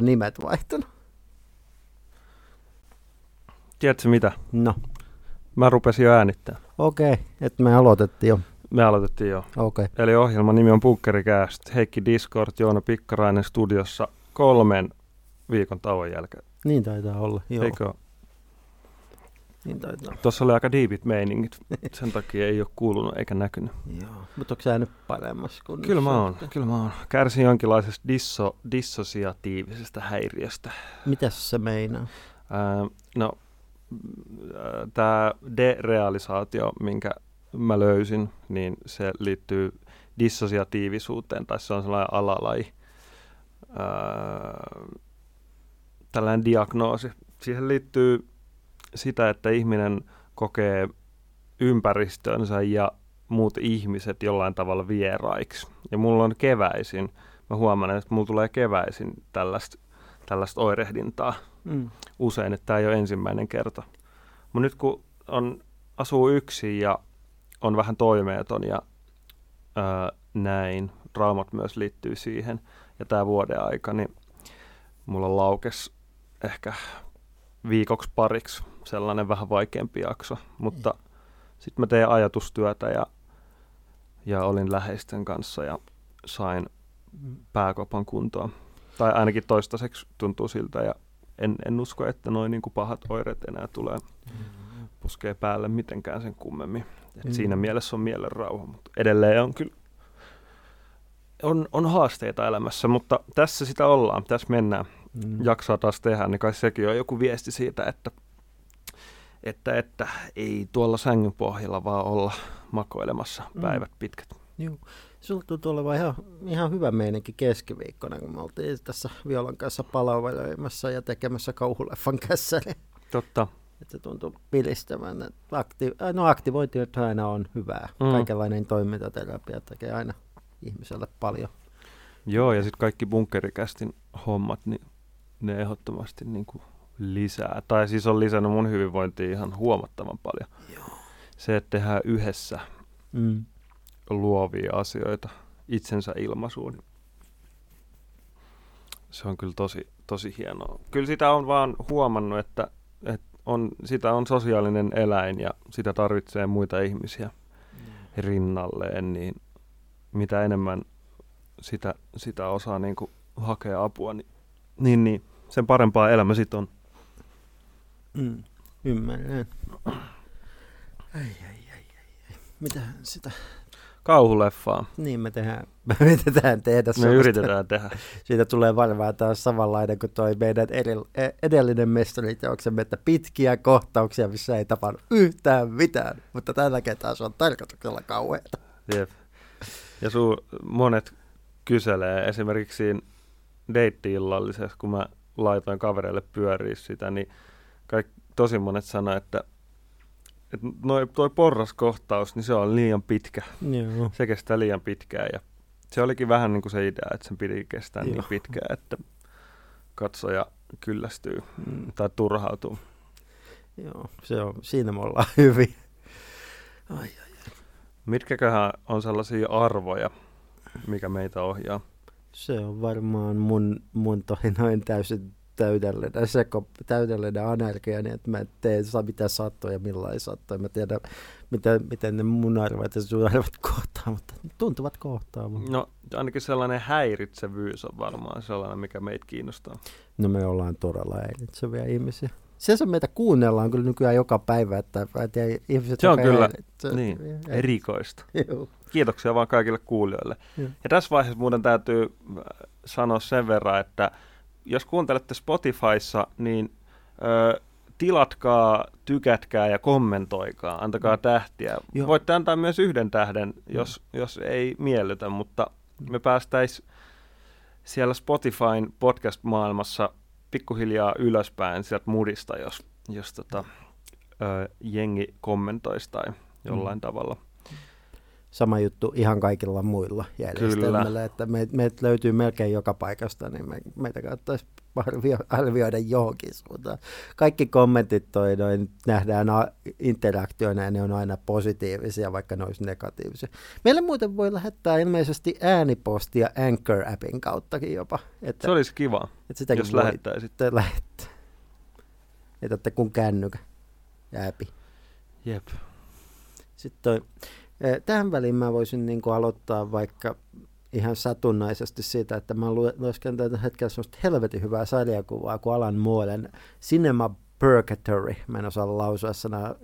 nimet vaihtanut. Tiedätkö mitä? No, Mä rupesin jo äänittää. okei, okay. että me aloitettiin jo. Me aloitettiin jo. Okei. Okay. Eli ohjelman nimi on Bunkerikääst. Heikki Discord, Joona Pikkarainen studiossa kolmen viikon tauon jälkeen. Niin taitaa olla, joo. Eikö? Niin taitaa. Tuossa oli aika diipit meiningit. Sen takia ei ole kuulunut eikä näkynyt. Joo. Mutta onko sä nyt paremmassa kunnossa? Kyllä mä oon, kyllä mä oon. Kärsin jonkinlaisesta disso, dissosiatiivisesta häiriöstä. Mitäs se meinaa? Ää, no, tämä derealisaatio, minkä mä löysin, niin se liittyy dissosiatiivisuuteen, tai se on sellainen alalaji, ää, tällainen diagnoosi. Siihen liittyy sitä, että ihminen kokee ympäristönsä ja muut ihmiset jollain tavalla vieraiksi. Ja mulla on keväisin, mä huomaan, että mulla tulee keväisin tällaista, tällaista oirehdintaa Mm. usein, että tämä ei ole ensimmäinen kerta. Mutta nyt kun on, asuu yksin ja on vähän toimeeton ja ää, näin, traumat myös liittyy siihen, ja tämä vuoden aika, niin mulla laukes ehkä viikoksi pariksi sellainen vähän vaikeampi jakso, mutta sitten mä tein ajatustyötä ja, ja olin läheisten kanssa ja sain pääkopan kuntoon. Tai ainakin toistaiseksi tuntuu siltä ja en, en usko, että noin niin pahat oireet enää tulee puskee päälle mitenkään sen kummemmin. Et Mm. Siinä mielessä on mielen rauha, mutta edelleen on kyllä on, on haasteita elämässä, mutta tässä sitä ollaan, tässä mennään, Mm. jaksaa taas tehdä, niin kai sekin on joku viesti siitä, että, että, että ei tuolla sängyn pohjalla vaan olla makoilemassa Mm. päivät pitkät. Joo. Sulla tuntuu olevan ihan, ihan hyvä meininki keskiviikkona, kun me oltiin tässä Violan kanssa palvelemassa ja tekemässä kauhuleffan kässäri. Totta. Että se tuntuu pilistävän. Akti- äh, no aktivointi aina on hyvää. Mm. Mm. Kaikenlainen toimintaterapia tekee aina ihmiselle paljon. Joo, ja sitten kaikki bunkkerikästin hommat, niin ne ehdottomasti niin kuin lisää. Tai siis on lisännyt mun hyvinvointia ihan huomattavan paljon. Joo. Se, että tehdään yhdessä Mm. luovia asioita itsensä ilmaisuun. Se on kyllä tosi, tosi hienoa. Kyllä sitä on vaan huomannut, että, että on, sitä on sosiaalinen eläin ja sitä tarvitsee muita ihmisiä rinnalleen, niin mitä enemmän sitä, sitä osaa niin kuin hakea apua, niin, niin, niin sen parempaa elämä sitten on. Mm. Ymmärrän. Ai, ai, ai, ai, ai. Mitä sitä? Kauhuleffaa. Niin me tehdään, me yritetään tehdä Me yritetään tehdä. Siitä tulee varmaan taas samanlainen kuin toi meidän e- edellinen mestariteoksemme, että pitkiä kohtauksia, missä ei tapahdu yhtään mitään. Mutta tällä kertaa se on tarkoituksella kauheata. Jep. Ja su, monet kyselee esimerkiksi deitti-illallisessa, kun mä laitoin kavereille pyöriä sitä, niin tosi monet sanoi, että, että noi, toi porraskohtaus, niin se on liian pitkä. Joo. Se kestää liian pitkään ja se olikin vähän niin kuin se idea, että sen piti kestää niin Joo. pitkään, että katsoja kyllästyy Mm, tai turhautuu. joo, se on, siinä me ollaan hyvin. Ai, ai. Mitkäköhän on sellaisia arvoja, mikä meitä ohjaa? Se on varmaan mun, mun toi noin täysin täydellinen, seko, täydellinen anarkia, niin että mä en tee saa mitä sattuu ja millä ei sattuu. Mä tiedän, miten, miten ne mun arvot ja sun arvot kohtaa, mutta tuntuvat kohtaamaan. No ainakin sellainen häiritsevyys on varmaan sellainen, mikä meitä kiinnostaa. No me ollaan todella häiritseviä ihmisiä. Se, meitä kuunnellaan kyllä nykyään joka päivä, että tiedä, ihmiset Se on kyllä, häiritse- Niin, erikoista. Joo. Kiitoksia vaan kaikille kuulijoille. Joo. Ja tässä vaiheessa muuten täytyy äh, sanoa sen verran, että jos kuuntelette Spotifyssa, niin ö, tilatkaa, tykätkää ja kommentoikaa, antakaa tähtiä. Joo. Voitte antaa myös yhden tähden, jos, jos ei miellytä, mutta me päästäisiin siellä Spotifyn podcast-maailmassa pikkuhiljaa ylöspäin sieltä mudista, jos, jos tota, ö, jengi kommentoisi tai jollain Mm. tavalla sama juttu ihan kaikilla muilla järjestelmillä, Kyllä. että meitä meet löytyy melkein joka paikasta, niin me, meitä kannattaisi arvio, arvioida johonkin suuntaan. Kaikki kommentit toi noin nähdään a- interaktioina ja ne on aina positiivisia, vaikka ne olisi negatiivisia. Meille muuten voi lähettää ilmeisesti äänipostia Anchor-appin kauttakin jopa. Että, Se olisi kiva, että sitäkin jos lähettäisit. lähettää. Että että kun kännykä ja appi. Jep. Sitten toi, tähän väliin mä voisin niin kuin aloittaa vaikka ihan satunnaisesti siitä, että mä lue- luesken tätä hetkellä semmoista helvetin hyvää sarjakuvaa kuin Alan Mooren Cinema Purgatory. Mä en osaa lausua sanaa.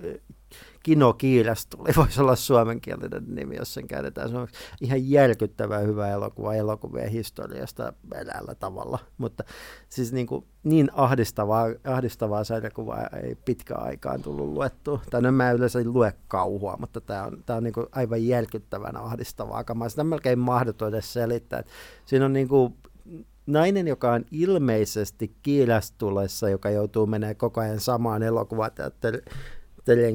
Kino Kiilas tuli, voisi olla suomenkielinen nimi, jos sen käännetään. Se on ihan järkyttävää hyvä elokuva elokuvien historiasta eräällä tavalla. Mutta siis niin, kuin, niin ahdistavaa, ahdistavaa sarjakuvaa ei pitkään aikaan tullut luettua. Tai no mä yleensä lue kauhua, mutta tämä on, tää on niin kuin aivan järkyttävän ahdistavaa kamaa. Sitä melkein mahdoton edes selittää. Siinä on niin kuin nainen, joka on ilmeisesti kiilästulessa, joka joutuu menemään koko ajan samaan elokuvateatteriin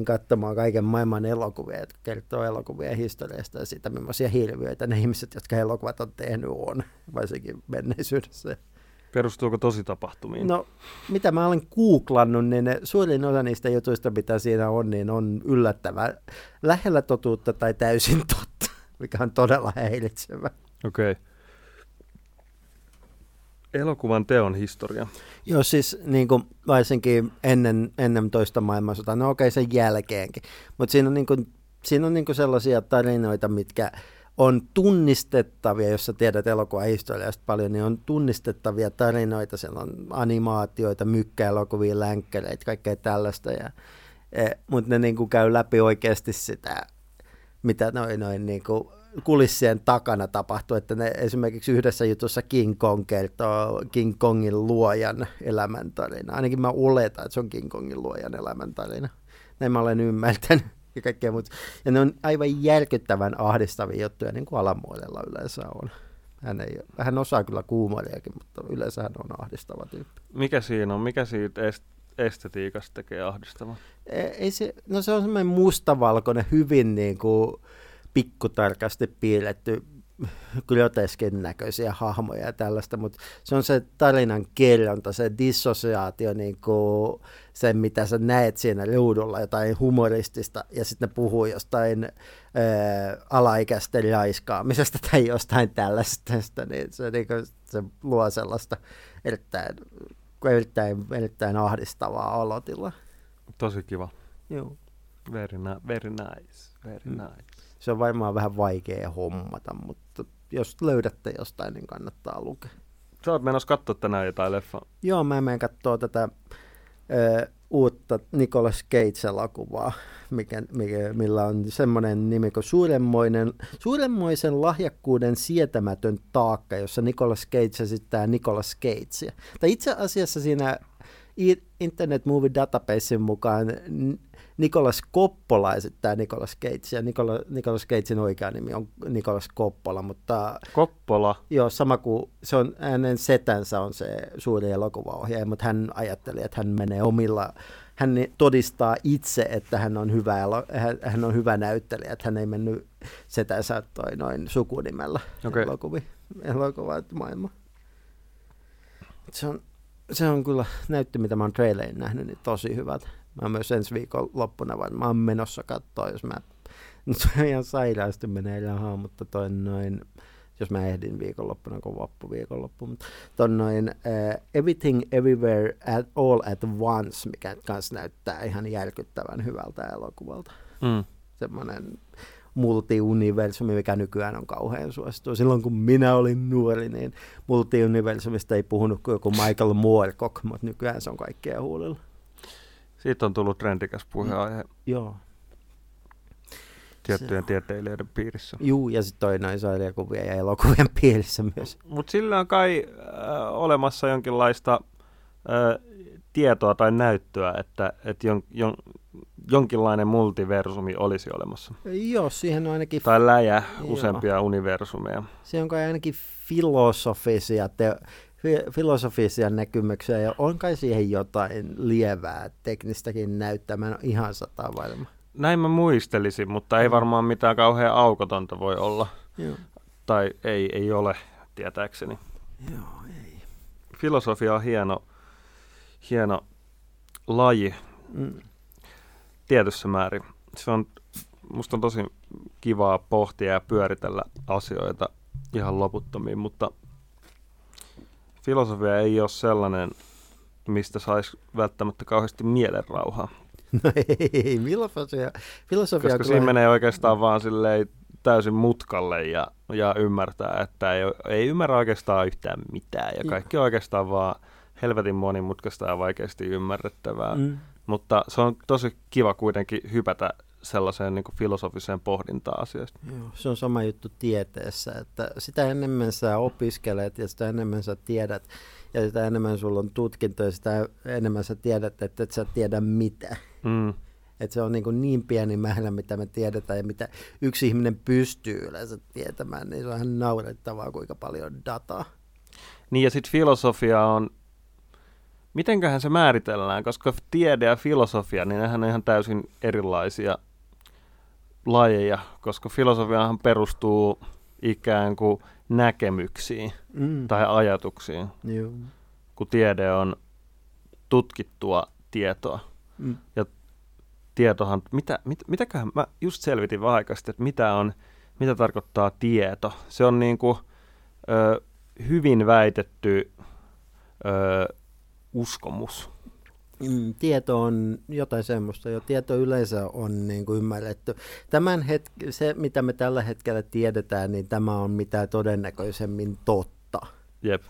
katsomaan kaiken maailman elokuvia, jotka kertoo elokuvien historiasta ja siitä, millaisia hirviöitä ne ihmiset, jotka elokuvat on tehnyt, on, varsinkin menneisyydessä. Perustuuko tosi tapahtumiin? No, mitä mä olen googlannut, niin ne, suurin osa niistä jutuista, mitä siinä on, niin on yllättävän lähellä totuutta tai täysin totta, mikä on todella häiritsevä. Okei. Okay. Elokuvan teon historia. Joo, siis niin kuin, varsinkin ennen, ennen toista maailmansotaa, no okei sen jälkeenkin, mutta siinä on, niin kuin, siinä on niin kuin sellaisia tarinoita, mitkä on tunnistettavia, jos sä tiedät elokuvahistoriasta paljon, niin on tunnistettavia tarinoita, siellä on animaatioita, mykkäelokuvia, länkkäreitä, kaikkea tällaista, ja, e, mutta ne niin kuin käy läpi oikeasti sitä, mitä noin, noin niin kuin kulissien takana tapahtui, että ne esimerkiksi yhdessä jutussa King Kong kertoo King Kongin luojan elämäntarina. Ainakin mä oletan, että se on King Kongin luojan elämäntarina. Näin mä olen ymmärtänyt ja kaikkea muuta. Ja ne on aivan järkyttävän ahdistavia juttuja, niin kuin alamuodella yleensä on. Hän, ei, hän osaa kyllä kuumariakin, mutta yleensä hän on ahdistava tyyppi. Mikä siinä on? Mikä siitä est- estetiikasta tekee ahdistavaa? Ei se, no se on semmoinen mustavalkoinen, hyvin niin kuin pikkutarkasti piirretty groteskin näköisiä hahmoja ja tällaista, mutta se on se tarinan kerronta, se dissosiaatio, niin kuin se mitä sä näet siinä ruudulla, jotain humoristista, ja sitten ne puhuu jostain ää, alaikäisten raiskaamisesta tai jostain tällaista, niin se, niin kuin, se luo sellaista erittäin, erittäin, erittäin ahdistavaa olotilaa. Tosi kiva. Joo. Very, na- very nice. Very Mm. nice. Se on varmaan vähän vaikea hommata, mutta jos löydätte jostain, niin kannattaa lukea. Sä oot menossa katsoa tänään jotain leffaa. Joo, mä menen katsoa tätä ö, uutta Nicolas Cage-elokuvaa, mikä, mikä, millä on semmoinen nimi kuin suuremmoinen, Suuremmoisen lahjakkuuden sietämätön taakka, jossa Nicolas Cage esittää Nicolas Cagea. Tai itse asiassa siinä Internet Movie Databasein mukaan N- Nicolas Coppola esittää Nicolas Cagea. Nicolas, Nicolas Cagein oikea nimi on Nicolas Coppola, mutta Koppola. Joo, sama kuin se on, hänen setänsä on se suuri elokuvaohjaaja, mutta hän ajatteli, että hän menee omilla, hän todistaa itse, että hän on hyvä, hän, on hyvä näyttelijä, että hän ei mennyt setänsä toi noin sukunimellä Okei. elokuvi, elokuvat maailma. Se on, se on kyllä, näytti mitä mä oon trailerin nähnyt, niin tosi hyvät. Mä myös ensi viikon loppuna varmaan menossa katsoa, jos mä, nyt se on ihan sairaasti menee rahaa, mutta toi noin, jos mä ehdin viikonloppuna, kun vappu viikonloppu, mutta ton noin uh, Everything Everywhere at All at Once, mikä kans näyttää ihan järkyttävän hyvältä elokuvalta. Mm. Semmoinen multiuniversumi, mikä nykyään on kauhean suosittu. Silloin kun minä olin nuori, niin multiuniversumista ei puhunut kuin joku Michael Moorcock, mutta nykyään se on kaikkea huulilla. Siitä on tullut trendikäs puheenaihe Joo. tiettyjen tieteilijöiden piirissä. Juu, ja sitten toi noin sarjakuvien ja elokuvien piirissä myös. Mutta sillä on kai äh, olemassa jonkinlaista äh, tietoa tai näyttöä, että, että jon, jon, jonkinlainen multiversumi olisi olemassa. Joo, siihen on ainakin, Tai läjä Joo. useampia universumeja. siihen on kai ainakin filosofisia, te, fi, filosofisia näkymyksiä, ja on kai siihen jotain lievää teknistäkin näyttää. Mä en ole ihan sata varma. näin mä muistelisin, mutta ei varmaan mitään kauhean aukotonta voi olla. Joo. Tai ei, ei ole, tietääkseni. Joo, ei. Filosofia on hieno, hieno laji Mm. tietyssä määrin. Se on, musta on tosi kivaa pohtia ja pyöritellä asioita ihan loputtomiin, mutta filosofia ei ole sellainen, mistä saisi välttämättä kauheasti mielenrauhaa. No ei, filosofia, filosofia Koska siinä menee oikeastaan vaan silleen täysin mutkalle ja, ja ymmärtää, että ei, ei ymmärrä oikeastaan yhtään mitään. Ja kaikki on oikeastaan vaan helvetin monimutkaista ja vaikeasti ymmärrettävää. Mm. Mm. Mutta se on tosi kiva kuitenkin hypätä sellaiseen niin filosofiseen pohdintaan asioista. Joo, se on sama juttu tieteessä, että sitä enemmän sä opiskelet ja sitä enemmän sä tiedät ja sitä enemmän sulla on tutkintoja, sitä enemmän sä tiedät, että et sä tiedä mitä. Mm. Että se on niin, niin pieni määrä, mitä me tiedetään ja mitä yksi ihminen pystyy yleensä tietämään, niin se on ihan naurettavaa, kuinka paljon dataa. Niin ja sitten filosofia on, mitenköhän se määritellään, koska tiede ja filosofia, niin nehän on ihan täysin erilaisia lajeja, koska filosofiahan perustuu ikään kuin näkemyksiin Mm. tai ajatuksiin, Joo. kun tiede on tutkittua tietoa. Mm. Tietohan, mitä, mit, mitäköhän, mä just selvitin aikaisesti, että mitä on, mitä tarkoittaa tieto. Se on niin kuin, ö, hyvin väitetty ö, uskomus. Mm, tieto on jotain semmoista, jo tieto yleensä on niin kuin ymmärretty. Tämän hetk- se, mitä me tällä hetkellä tiedetään, niin tämä on mitä todennäköisemmin totta. Jep.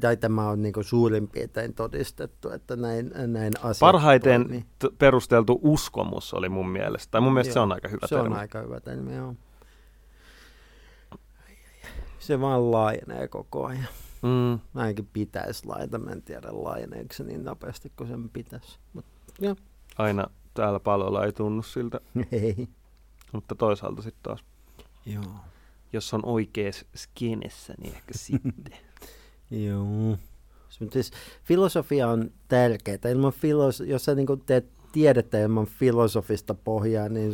Tai tämä on niin kuin suurin piirtein todistettu, että näin, näin asiat Parhaiten toimii. t- perusteltu uskomus oli mun mielestä. Tai mun mielestä se Joo, on aika hyvä Se termi. on aika hyvä termi, joo. Se vaan laajenee koko ajan. Mm, Ainakin pitäisi laita, mä en tiedä laajeneeko se niin nopeasti kuin sen pitäisi. Mut aina täällä paloilla ei tunnu siltä, ei. mutta toisaalta sitten taas, Joo. jos on oikeassa skenessä, niin ehkä sitten. Joo. Siis filosofia on tärkeää. Ilman filos- jos sä niinku teet tiedettä ilman filosofista pohjaa, niin,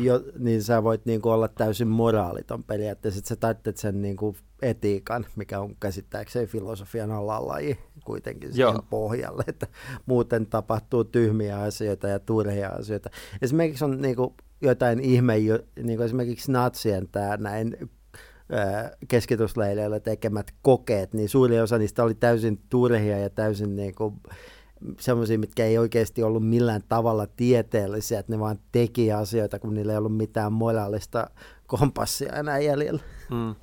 jo, niin sä voit niinku olla täysin moraaliton periaatteessa. Et sä tarvitset sen niinku etiikan, mikä on käsittääkseni filosofian alalaji kuitenkin siihen Joo. pohjalle, että muuten tapahtuu tyhmiä asioita ja turhia asioita. Esimerkiksi on niinku jotain ihme, niin kuin esimerkiksi natsien tämä näin ää, keskitusleireillä tekemät kokeet, niin suuri osa niistä oli täysin turhia ja täysin niin kuin, semmoisia, mitkä ei oikeasti ollut millään tavalla tieteellisiä, että ne vaan teki asioita, kun niillä ei ollut mitään moraalista kompassia enää jäljellä. Mm.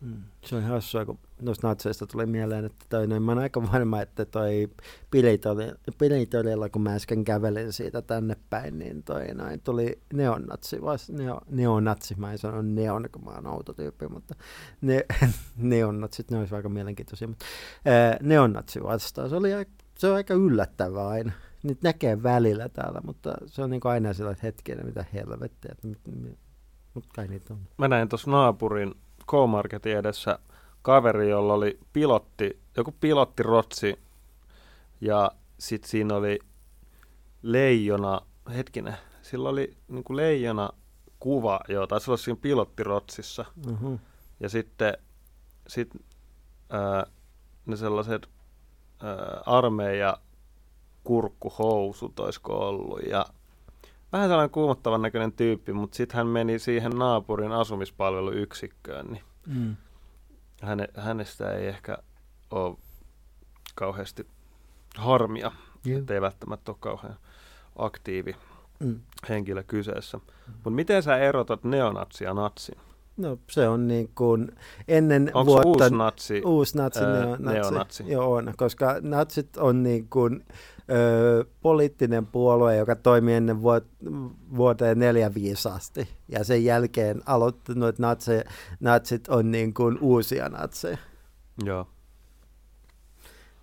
Mm. Se on hassua, kun noista natseista tuli mieleen, että toi, noin, mä oon aika varma, että toi Pilitorilla, kun mä äsken kävelin siitä tänne päin, niin toi noin, tuli neonatsi, vas, neo, neonatsi, mä en sano neon, kun mä oon outo tyyppi, mutta ne, neonatsit, ne olisi aika mielenkiintoisia, mutta ää, neonatsi vastaan, se oli se on aika yllättävää aina. Niitä näkee välillä täällä, mutta se on niin kuin aina että hetkinen, mitä helvettiä, mutta kai niitä on. Mä näin tuossa naapurin K-Marketin edessä kaveri, jolla oli pilotti, joku pilottirotsi ja sitten siinä oli leijona, hetkinen, sillä oli niinku leijona kuva, joo, taisi olla siinä pilottirotsissa. Uh-huh. Ja sitten sit, ää, ne sellaiset ää, armeija kurkkuhousut olisiko ollut. Ja vähän sellainen kuumottavan näköinen tyyppi, mutta sitten hän meni siihen naapurin asumispalveluyksikköön, niin Mm. häne, hänestä ei ehkä ole kauheasti harmia, Joo. ettei välttämättä ole kauhean aktiivi Mm. henkilö kyseessä. Mutta miten sä erotat neonatsi ja natsi? No se on niin kuin ennen Onko vuotta... uusi natsi? Uusi natsi, ää, neonatsi. neonatsi? Joo on, koska natsit on niin kuin, ö, poliittinen puolue, joka toimi ennen vuot, vuoteen 45 asti. Ja sen jälkeen aloittanut natse, natsit on niin kuin uusia natseja. Joo.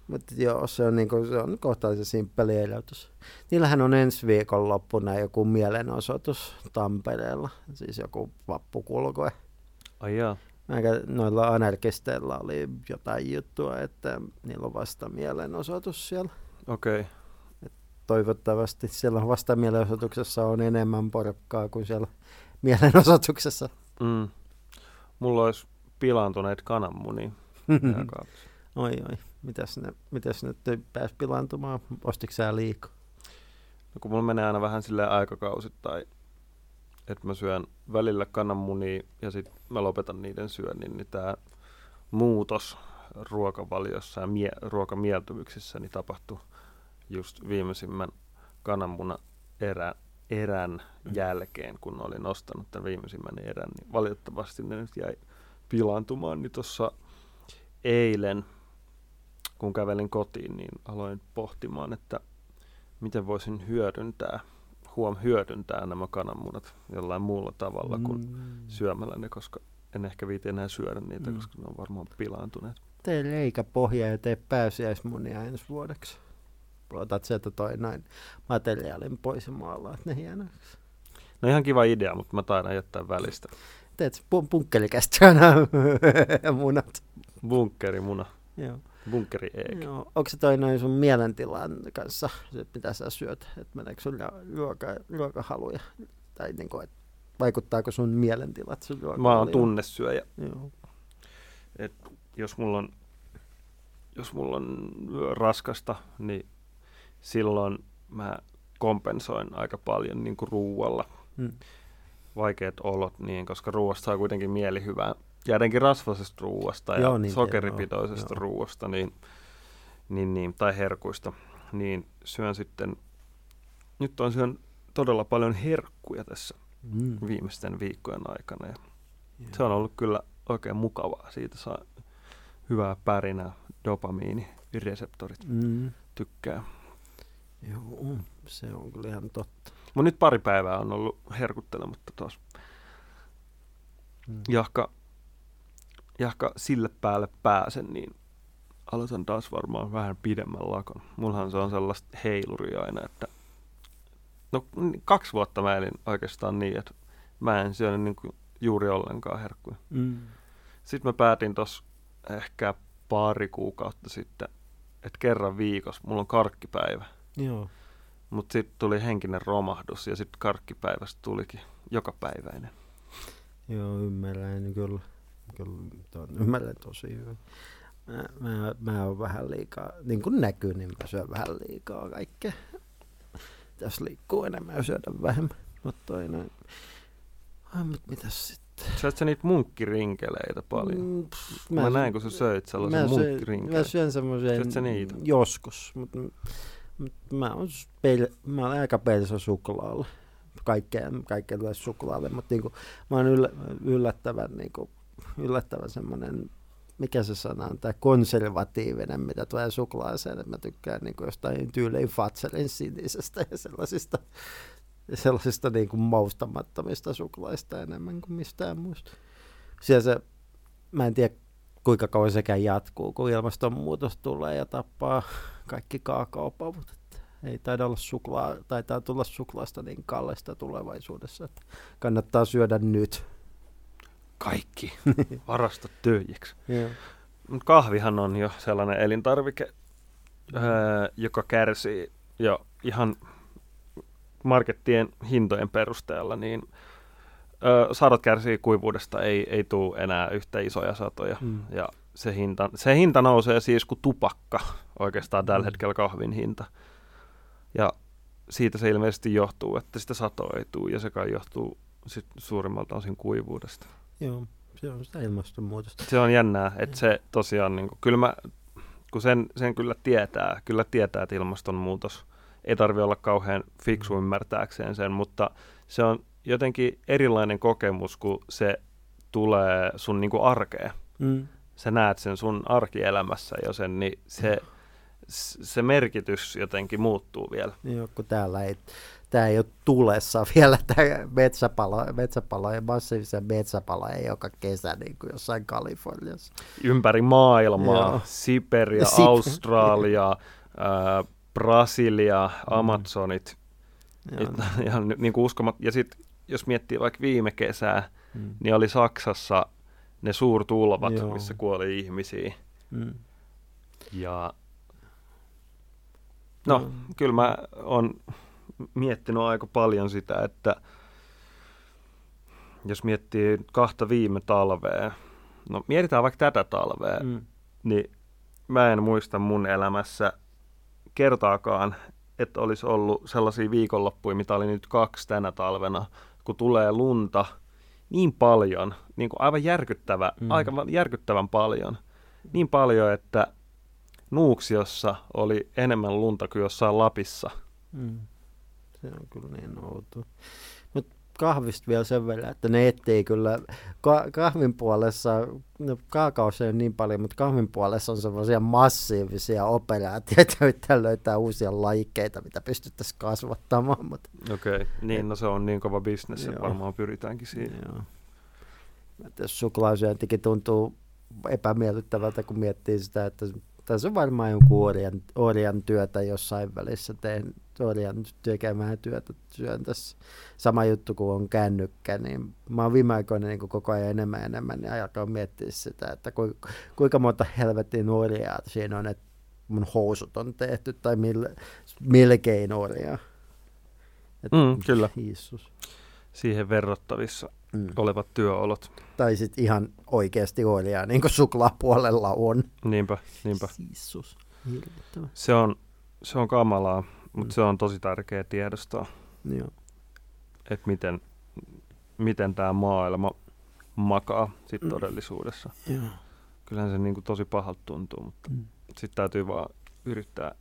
Mutta joo, se on, niin kuin, se on kohtalaisen simppeli erotus. Niillähän on ensi viikon loppuna joku mielenosoitus Tampereella, siis joku vappukulkue. Ai jaa. Aika noilla anarkisteilla oli jotain juttua, että niillä on vasta mielenosoitus siellä. Okei. Okay. toivottavasti siellä vastamielenosoituksessa on enemmän porukkaa kuin siellä mielenosoituksessa. Mm. Mulla olisi pilaantuneet jääkaapissa. oi oi, mitäs ne, mitäs ne pääs pilaantumaan? Ostitko sä liikaa? No, kun mulla menee aina vähän silleen aikakausittain, että mä syön välillä kananmunia ja sitten mä lopetan niiden syönnin, niin tämä muutos ruokavaliossa ja mie- ruokamieltymyksissä niin tapahtui just viimeisimmän kananmuna erä, erän jälkeen, kun olin nostanut tämän viimeisimmän erän, niin valitettavasti ne nyt jäi pilaantumaan, niin tuossa eilen, kun kävelin kotiin, niin aloin pohtimaan, että miten voisin hyödyntää, huom hyödyntää nämä kananmunat jollain muulla tavalla kuin mm. syömällä ne, koska en ehkä viiti enää syödä niitä, mm. koska ne on varmaan pilaantuneet. Tee reikäpohja ja tee pääsiäismunia ensi vuodeksi. Otat sieltä toi noin materiaalin pois ja maalaat ne hienoiksi. No ihan kiva idea, mutta mä taidan jättää välistä. Teet pun- punkkelikästä munat. Bunkkerimuna. Joo. Bunkkeri eeg. Joo. Onko se toi noin sun mielentilan kanssa, se mitä sä syöt, että meneekö sulla ruoka, ruokahaluja? Tai niin kuin, vaikuttaako sun mielentilat sun Mä oon tunnesyöjä. Joo. Et jos mulla on jos mulla on raskasta, niin silloin mä kompensoin aika paljon niin kuin ruualla Mm. vaikeat olot, niin, koska ruoasta saa kuitenkin mielihyvää. Ja jotenkin rasvaisesta ruoasta ja Joo, niin, sokeripitoisesta joo, ruoasta niin, niin, niin, tai herkuista, niin syön sitten, nyt on syön todella paljon herkkuja tässä Mm. viimeisten viikkojen aikana. Ja Joo. se on ollut kyllä oikein mukavaa. Siitä saa hyvää pärinää, dopamiinireseptorit Mm. tykkää. Joo, se on kyllä ihan totta. Mutta nyt pari päivää on ollut herkuttelematta tuossa. Mm. Jahka, jahka sille päälle pääsen, niin aloitan taas varmaan vähän pidemmän lakon. Mullahan se on sellaista heiluria aina, että no n- kaksi vuotta mä elin oikeastaan niin, että mä en syönyt niin kuin juuri ollenkaan herkkuja. Mm. Sitten mä päätin tuossa ehkä pari kuukautta sitten, että kerran viikossa mulla on karkkipäivä. Joo. Mutta sitten tuli henkinen romahdus ja sitten karkkipäivästä tulikin jokapäiväinen. Joo, ymmärrän kyllä. Kyllä, ton, ymmärrän tosi hyvin. Mä, mä, mä oon vähän liikaa, niin kuin näkyy, niin mä syön vähän liikaa kaikkea. Tässä liikkuu enemmän ja syödä vähemmän. Mutta toi noin. Ai, mut mitäs sitten? Syöt sä niitä munkkirinkeleitä paljon? Mm, pff, Mä, mä näin, kun sä söit sellaisen mä, syön, mä munkkirinkeleitä. syön semmoisen joskus, mutta mut mä, oon pel, mä olen aika pelso suklaalla. Kaikkeen, kaikkeen tulee suklaalle, mutta niinku, mä oon yllä, yllättävän, niinku, yllättävän semmoinen, mikä se sana on, tämä konservatiivinen, mitä tulee suklaaseen, että mä tykkään niinku jostain tyyliin Fatserin sinisestä ja sellaisista, sellaisista niinku maustamattomista suklaista enemmän kuin mistään muusta. Siellä se, mä en tiedä kuinka kauan sekään jatkuu, kun ilmastonmuutos tulee ja tappaa kaikki kaakaopavut. Että Ei taida olla suklaa, taitaa tulla suklaasta niin kallista tulevaisuudessa, että kannattaa syödä nyt. Kaikki varastot tyhjiksi. Kahvihan on jo sellainen elintarvike, öö, joka kärsii jo ihan markettien hintojen perusteella, niin öö, sadot kärsii kuivuudesta, ei, ei tule enää yhtä isoja satoja. Mm. Ja se hinta, se hinta nousee siis kuin tupakka, oikeastaan tällä Mm. hetkellä kahvin hinta. Ja siitä se ilmeisesti johtuu, että sitä satoa ei tule, ja se kai johtuu sit suurimmalta osin kuivuudesta. Joo, se on sitä ilmastonmuutosta. Se on jännää, että se tosiaan, niin kuin, kyllä mä, kun sen, sen kyllä tietää, kyllä tietää, että ilmastonmuutos ei tarvi olla kauhean fiksu Mm. ymmärtääkseen sen, mutta se on jotenkin erilainen kokemus, kun se tulee sun niin kuin arkeen. Mm. Sä näet sen sun arkielämässä jo sen, niin se, s- se merkitys jotenkin muuttuu vielä. Joo, kun täällä ei, tää ei ole tulessa vielä, tämä metsäpalo, metsäpaloja, massiivisia metsäpaloja joka kesä niin kuin jossain Kaliforniassa. Ympäri maailmaa, Joo. Siberia, Sip- Australia, ää, Brasilia, Amazonit, Joo. Ja, ihan ni- niin kuin uskomat. Ja sitten jos miettii vaikka viime kesää, Mm. niin oli Saksassa ne suurtulvat, Joo. missä kuoli ihmisiä. Mm. Ja No, Mm. kyllä mä oon miettinyt aika paljon sitä, että jos miettii kahta viime talvea, no mietitään vaikka tätä talvea, Mm. niin mä en muista mun elämässä kertaakaan, että olisi ollut sellaisia viikonloppuja, mitä oli nyt kaksi tänä talvena, kun tulee lunta niin paljon, niin kuin aivan järkyttävä, Mm. aika järkyttävän paljon. Niin paljon, että Nuuksiossa oli enemmän lunta kuin jossain Lapissa. Mm. Se on kyllä niin outo. Kahvista vielä sen verran, että ne etsii kyllä ka- kahvin puolessa, no kaakaossa ei ole niin paljon, mutta kahvin puolessa on semmoisia massiivisia operaatioita, joita löytää uusia lajikkeita, mitä pystyttäisiin kasvattamaan. Mutta, Okei, okay. niin no se on niin kova bisnes, että varmaan pyritäänkin siihen. joo. Että jos suklaasyöntikin tuntuu epämiellyttävältä, kun miettii sitä, että tässä on varmaan jonkun orjan, orjan työtä jossain välissä, teen orjan tekemään työtä syön tässä. Sama juttu kuin on kännykkä, niin mä oon viime aikoina niin koko ajan enemmän ja enemmän niin alkaa miettiä sitä, että kuinka, kuinka monta helvetin orjaa siinä on, että mun housut on tehty tai mille, melkein orjaa. Et, Mm, kyllä, Jeesus. siihen verrattavissa Mm. olevat työolot. Tai sitten ihan oikeasti orjaa, niin kuin suklaapuolella on. Niinpä, niinpä. Jeesus. Se on, se on kamalaa, mutta Mm. se on tosi tärkeä tiedostaa, Joo. että miten, miten tämä maailma makaa sit Mm. todellisuudessa. Joo. Kyllähän se niinku tosi pahalta tuntuu, mutta Mm. sitten täytyy vaan yrittää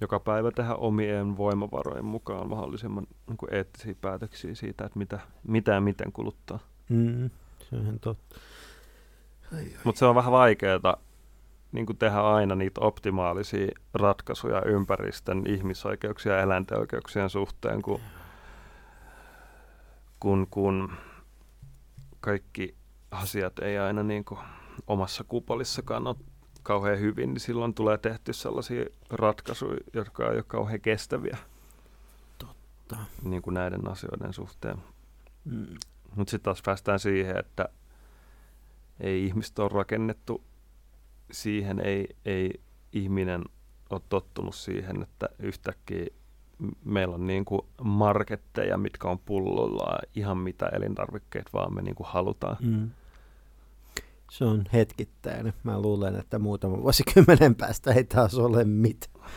joka päivä tehdä omien voimavarojen mukaan mahdollisimman niinku eettisiä päätöksiä siitä, että mitä, mitä ja miten kuluttaa. Mm. Se on totta. Mutta se on vähän vaikeaa niin tehdä aina niitä optimaalisia ratkaisuja ympäristön, ihmisoikeuksien ja eläinten oikeuksien suhteen, kun, kun, kun kaikki asiat ei aina niin kuin omassa kupolissakaan ole kauhean hyvin, niin silloin tulee tehty sellaisia ratkaisuja, jotka ei ole kauhean kestäviä Totta. niin kuin näiden asioiden suhteen. Mm. Mutta sitten taas päästään siihen, että ei ihmistä ole rakennettu siihen, ei, ei ihminen ole tottunut siihen, että yhtäkkiä meillä on niin kuin marketteja, mitkä on pullolla ihan mitä elintarvikkeet vaan me niin kuin halutaan. Mm. Se on hetkittäinen. Mä luulen, että muutaman vuosikymmenen päästä ei taas ole mitään.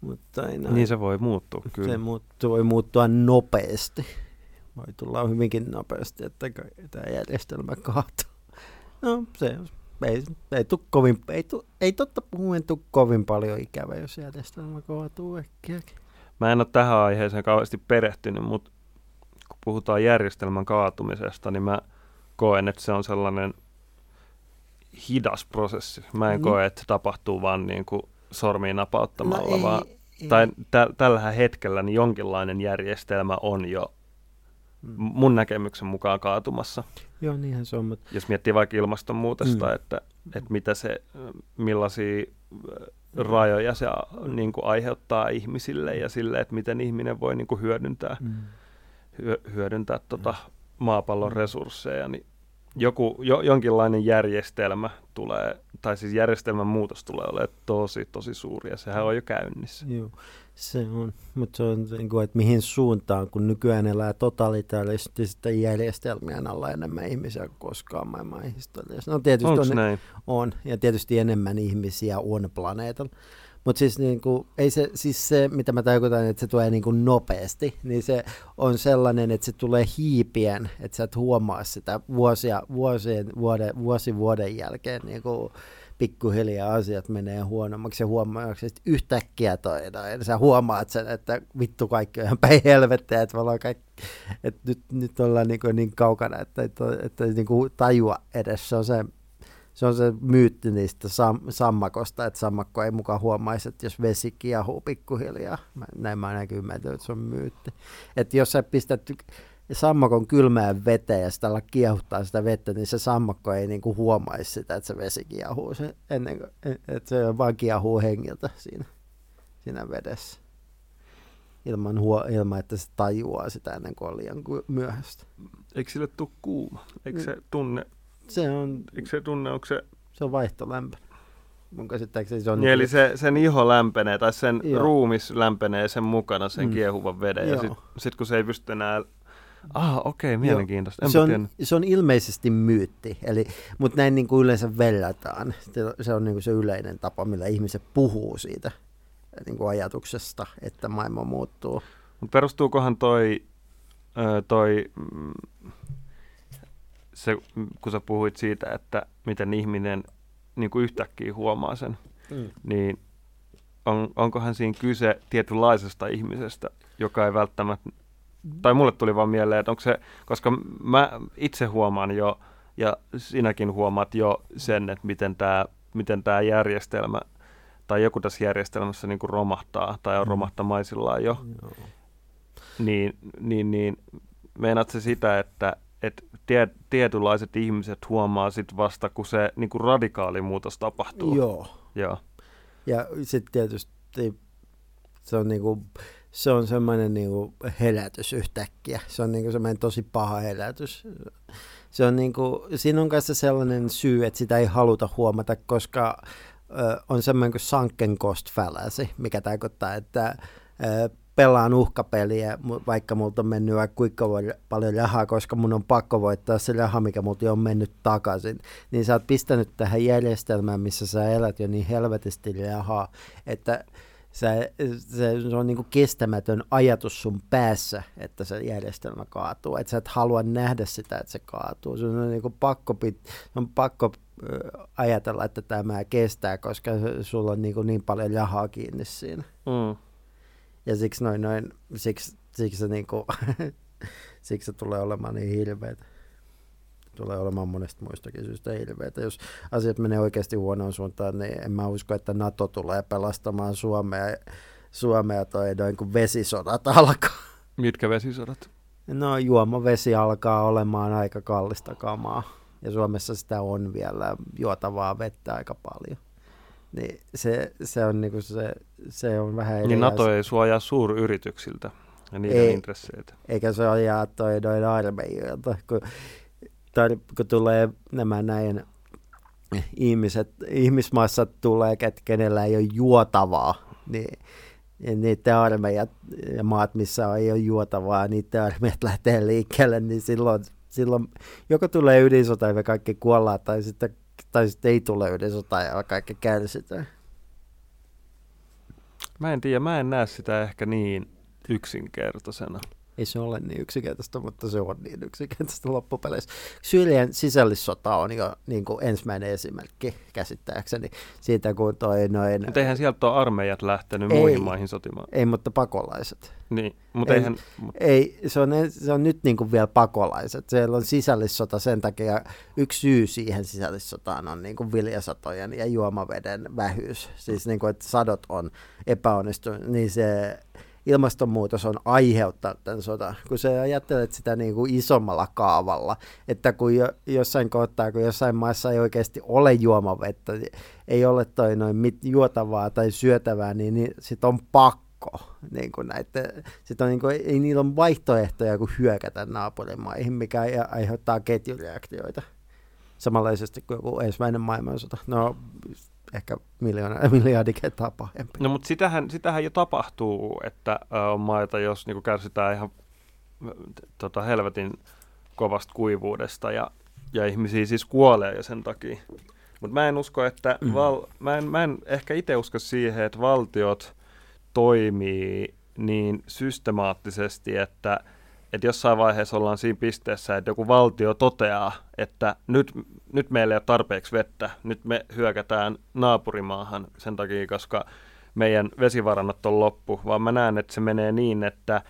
Mutta ei näin. Niin se voi muuttua se kyllä. muuttuu, voi muuttua nopeasti. Voi tulla hyvinkin nopeasti, että tämä järjestelmä kaatuu. No se ei, ei, tuu kovin, ei, tuu, ei totta puhuen tule kovin paljon ikävä, jos järjestelmä kaatuu äkkiäkin. Mä en ole tähän aiheeseen kauheasti perehtynyt, mutta kun puhutaan järjestelmän kaatumisesta, niin mä koen, että se on sellainen hidas prosessi. Mä en Mm. koe, että se tapahtuu vaan niin kuin sormiin napauttamalla, ei, vaan ei. tai tä- tällä hetkellä niin jonkinlainen järjestelmä on jo. Mun näkemyksen mukaan kaatumassa. Joo, niinhän se on, mutta Jos miettii vaikka ilmastonmuutosta, Mm. että, että mitä se, millaisia rajoja se niin kuin aiheuttaa ihmisille ja sille, että miten ihminen voi niin kuin hyödyntää, mm. hyö, hyödyntää tota maapallon Mm. resursseja, niin joku, jo, jonkinlainen järjestelmä tulee, tai siis järjestelmän muutos tulee olemaan tosi, tosi suuri, ja sehän on jo käynnissä. Joo, se on. Mutta se on, niin kuin, että mihin suuntaan, kun nykyään elää totalitaaristen järjestelmien alla enemmän ihmisiä kuin koskaan maailman historiassa. No tietysti on, näin? on, ja tietysti enemmän ihmisiä on planeetalla. Mutta siis, niin kuin, ei se, siis se, mitä mä tarkoitan, että se tulee niin kuin nopeasti, niin se on sellainen, että se tulee hiipien, että sä et huomaa sitä vuosia, vuosien, vuode, vuosi vuoden jälkeen niin kuin pikkuhiljaa asiat menee huonommaksi ja huomaaksi, että yhtäkkiä toi, ja sä huomaat sen, että vittu kaikki on ihan päin helvettiä, että, me kaikki, että nyt, nyt ollaan niin, kuin niin kaukana, että, että, että niin kuin tajua edes, se on se se on se myytti niistä sam- sammakosta, että sammakko ei mukaan huomaisi, että jos vesi kiehuu pikkuhiljaa. Näin mä ymmärrän, että se on myytti. Että jos sä pistät sammakon kylmään veteen ja sitä alla kiehuttaa sitä vettä, niin se sammakko ei niinku huomaisi sitä, että se vesi kiehuu. Se, ennen kuin, että se vaan kiehuu hengiltä siinä, siinä vedessä. Ilman, huo, ilman, että se tajuaa sitä ennen kuin on liian myöhäistä. Eikö sille tule kuuma? Eikö Mm. se tunne, Se on, eikö se tunne, onko se se on vaihtolämpö. Mun käsittääkseni se on... Niin, eli se, sen iho lämpenee, tai sen Joo. ruumis lämpenee sen mukana, sen Mm. kiehuvan veden, ja Joo. sitten sit kun se ei pysty enää... Ah, okei, mielenkiintoista. se, on, se on ilmeisesti myytti, eli, mutta näin niin kuin yleensä verrataan. Se- Se on niin kuin se yleinen tapa, millä ihmiset puhuu siitä niin kuin ajatuksesta, että maailma muuttuu. Mutta perustuukohan toi, toi mm, se, kun sä puhuit siitä, että miten ihminen niin kuin yhtäkkiä huomaa sen, Mm. niin on, onkohan siinä kyse tietynlaisesta ihmisestä, joka ei välttämättä, tai mulle tuli vaan mieleen, että onko se, koska mä itse huomaan jo, ja sinäkin huomaat jo sen, että miten tämä miten tää järjestelmä, tai joku tässä järjestelmässä niin kuin romahtaa, tai on Mm. romahtamaisillaan jo, Joo. niin, niin, niin meinaat se sitä, että et tie, tietynlaiset ihmiset huomaa sit vasta, kun se niin kuin radikaali muutos tapahtuu. Joo. Joo. Ja sitten tietysti se on, niinku, se on semmoinen niinku herätys yhtäkkiä. Se on niinku semmoinen tosi paha herätys. Se on niinku, siinä on kanssa sellainen syy, että sitä ei haluta huomata, koska ö, on semmoinen kuin sunken cost fallacy, mikä tarkoittaa, että ö, pelaan uhkapeliä, vaikka multa on mennyt vaikka kuinka paljon rahaa, koska mun on pakko voittaa se raha, mikä multa on mennyt takaisin. Niin sä oot pistänyt tähän järjestelmään, missä sä elät jo niin helvetisti rahaa, että se, se, se on niinku kestämätön ajatus sun päässä, että se järjestelmä kaatuu. Että sä et halua nähdä sitä, että se kaatuu. Sun on, niinku pakko, pit, on pakko ajatella, että tämä kestää, koska sulla on niinku niin paljon rahaa kiinni siinä. Mm. Ja siksi noin, noin siksi, siksi, se niinku, siksi se tulee olemaan niin hirveätä. Tulee olemaan monesta muistakin syystä hirveätä. Jos asiat menee oikeasti huonoon suuntaan, niin en mä usko, että NATO tulee pelastamaan Suomea, Suomea toi noin kun vesisodat alkaa. Mitkä vesisodat? No juomavesi alkaa olemaan aika kallista kamaa. Ja Suomessa sitä on vielä juotavaa vettä aika paljon. Niin se, se on niinku se, se on vähän eri Niin NATO ei suojaa suuryrityksiltä ja niiden Ei. intresseitä. eikä se ajaa toi noin armeijoilta, kun, tar, kun tulee nämä näin ihmiset, ihmismaassa tulee, ket, kenellä ei ole juotavaa, niin niiden armeijat ja maat, missä ei ole juotavaa, niiden armeijat lähtee liikkeelle, niin silloin, silloin joko tulee ydinsota ja me kaikki kuollaan, tai sitten, tai sitten ei tule ydinsota ja kaikki kärsitään. Mä en tiedä, mä en näe sitä ehkä niin yksinkertaisena. Ei se ole niin yksinkertaista, mutta se on niin yksinkertaista loppupeleissä. Syyrian sisällissota on jo niin kuin ensimmäinen esimerkki käsittääkseni siitä, kun toi noin... Mutta eihän sieltä ole armeijat lähtenyt Ei. muihin maihin sotimaan. Ei, mutta pakolaiset. Niin, mutta Ei. eihän... Ei, se on, se on nyt niin kuin vielä pakolaiset. Siellä on sisällissota sen takia. Yksi syy siihen sisällissotaan on niin kuin viljasatojen ja juomaveden vähyys. Siis niin kuin, että sadot on epäonnistunut, niin se ilmastonmuutos on aiheuttanut tämän sodan. Kun sä ajattelet sitä niin kuin isommalla kaavalla, että kun jo, jossain kohtaa, kun jossain maassa ei oikeasti ole juomavettä, niin ei ole toi noin mit, juotavaa tai syötävää, niin, niin sit on pakko. Niin kuin näitä, sit on niin kuin, ei niillä ole vaihtoehtoja kuin hyökätä naapurimaihin, mikä ai- aiheuttaa ketjureaktioita. Samanlaisesti kuin joku ensimmäinen maailmansota. No, ehkä miljoona, miljardi kertaa pahempi. No mutta sitähän, sitähän jo tapahtuu, että on maita, jos niinku kärsitään ihan tota, helvetin kovasta kuivuudesta ja, ja ihmisiä siis kuolee jo sen takia. Mutta mä en usko, että Mm. val, mä, en, mä en ehkä itse usko siihen, että valtiot toimii niin systemaattisesti, että, että jossain vaiheessa ollaan siinä pisteessä, että joku valtio toteaa, että nyt, nyt meillä ei ole tarpeeksi vettä, nyt me hyökätään naapurimaahan sen takia, koska meidän vesivarannot on loppu, vaan mä näen, että se menee niin, että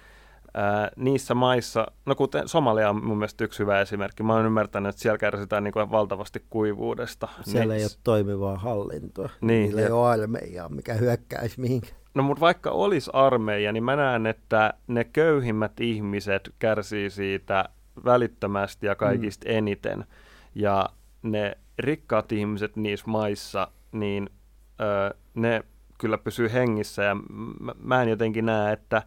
ää, niissä maissa, no kuten Somalia on mun mielestä yksi hyvä esimerkki, mä oon ymmärtänyt, että siellä kärsitään niin kuin valtavasti kuivuudesta. Siellä niin, ei ole toimivaa hallintoa. Niin, Niillä ja- ei ole armeijaa, mikä hyökkäisi mihinkään. No mutta vaikka olisi armeija, niin mä näen, että ne köyhimmät ihmiset kärsii siitä välittömästi ja kaikista mm. eniten. Ja ne rikkaat ihmiset niissä maissa, niin ö, ne kyllä pysyy hengissä. Ja mä, mä en jotenkin näe, että,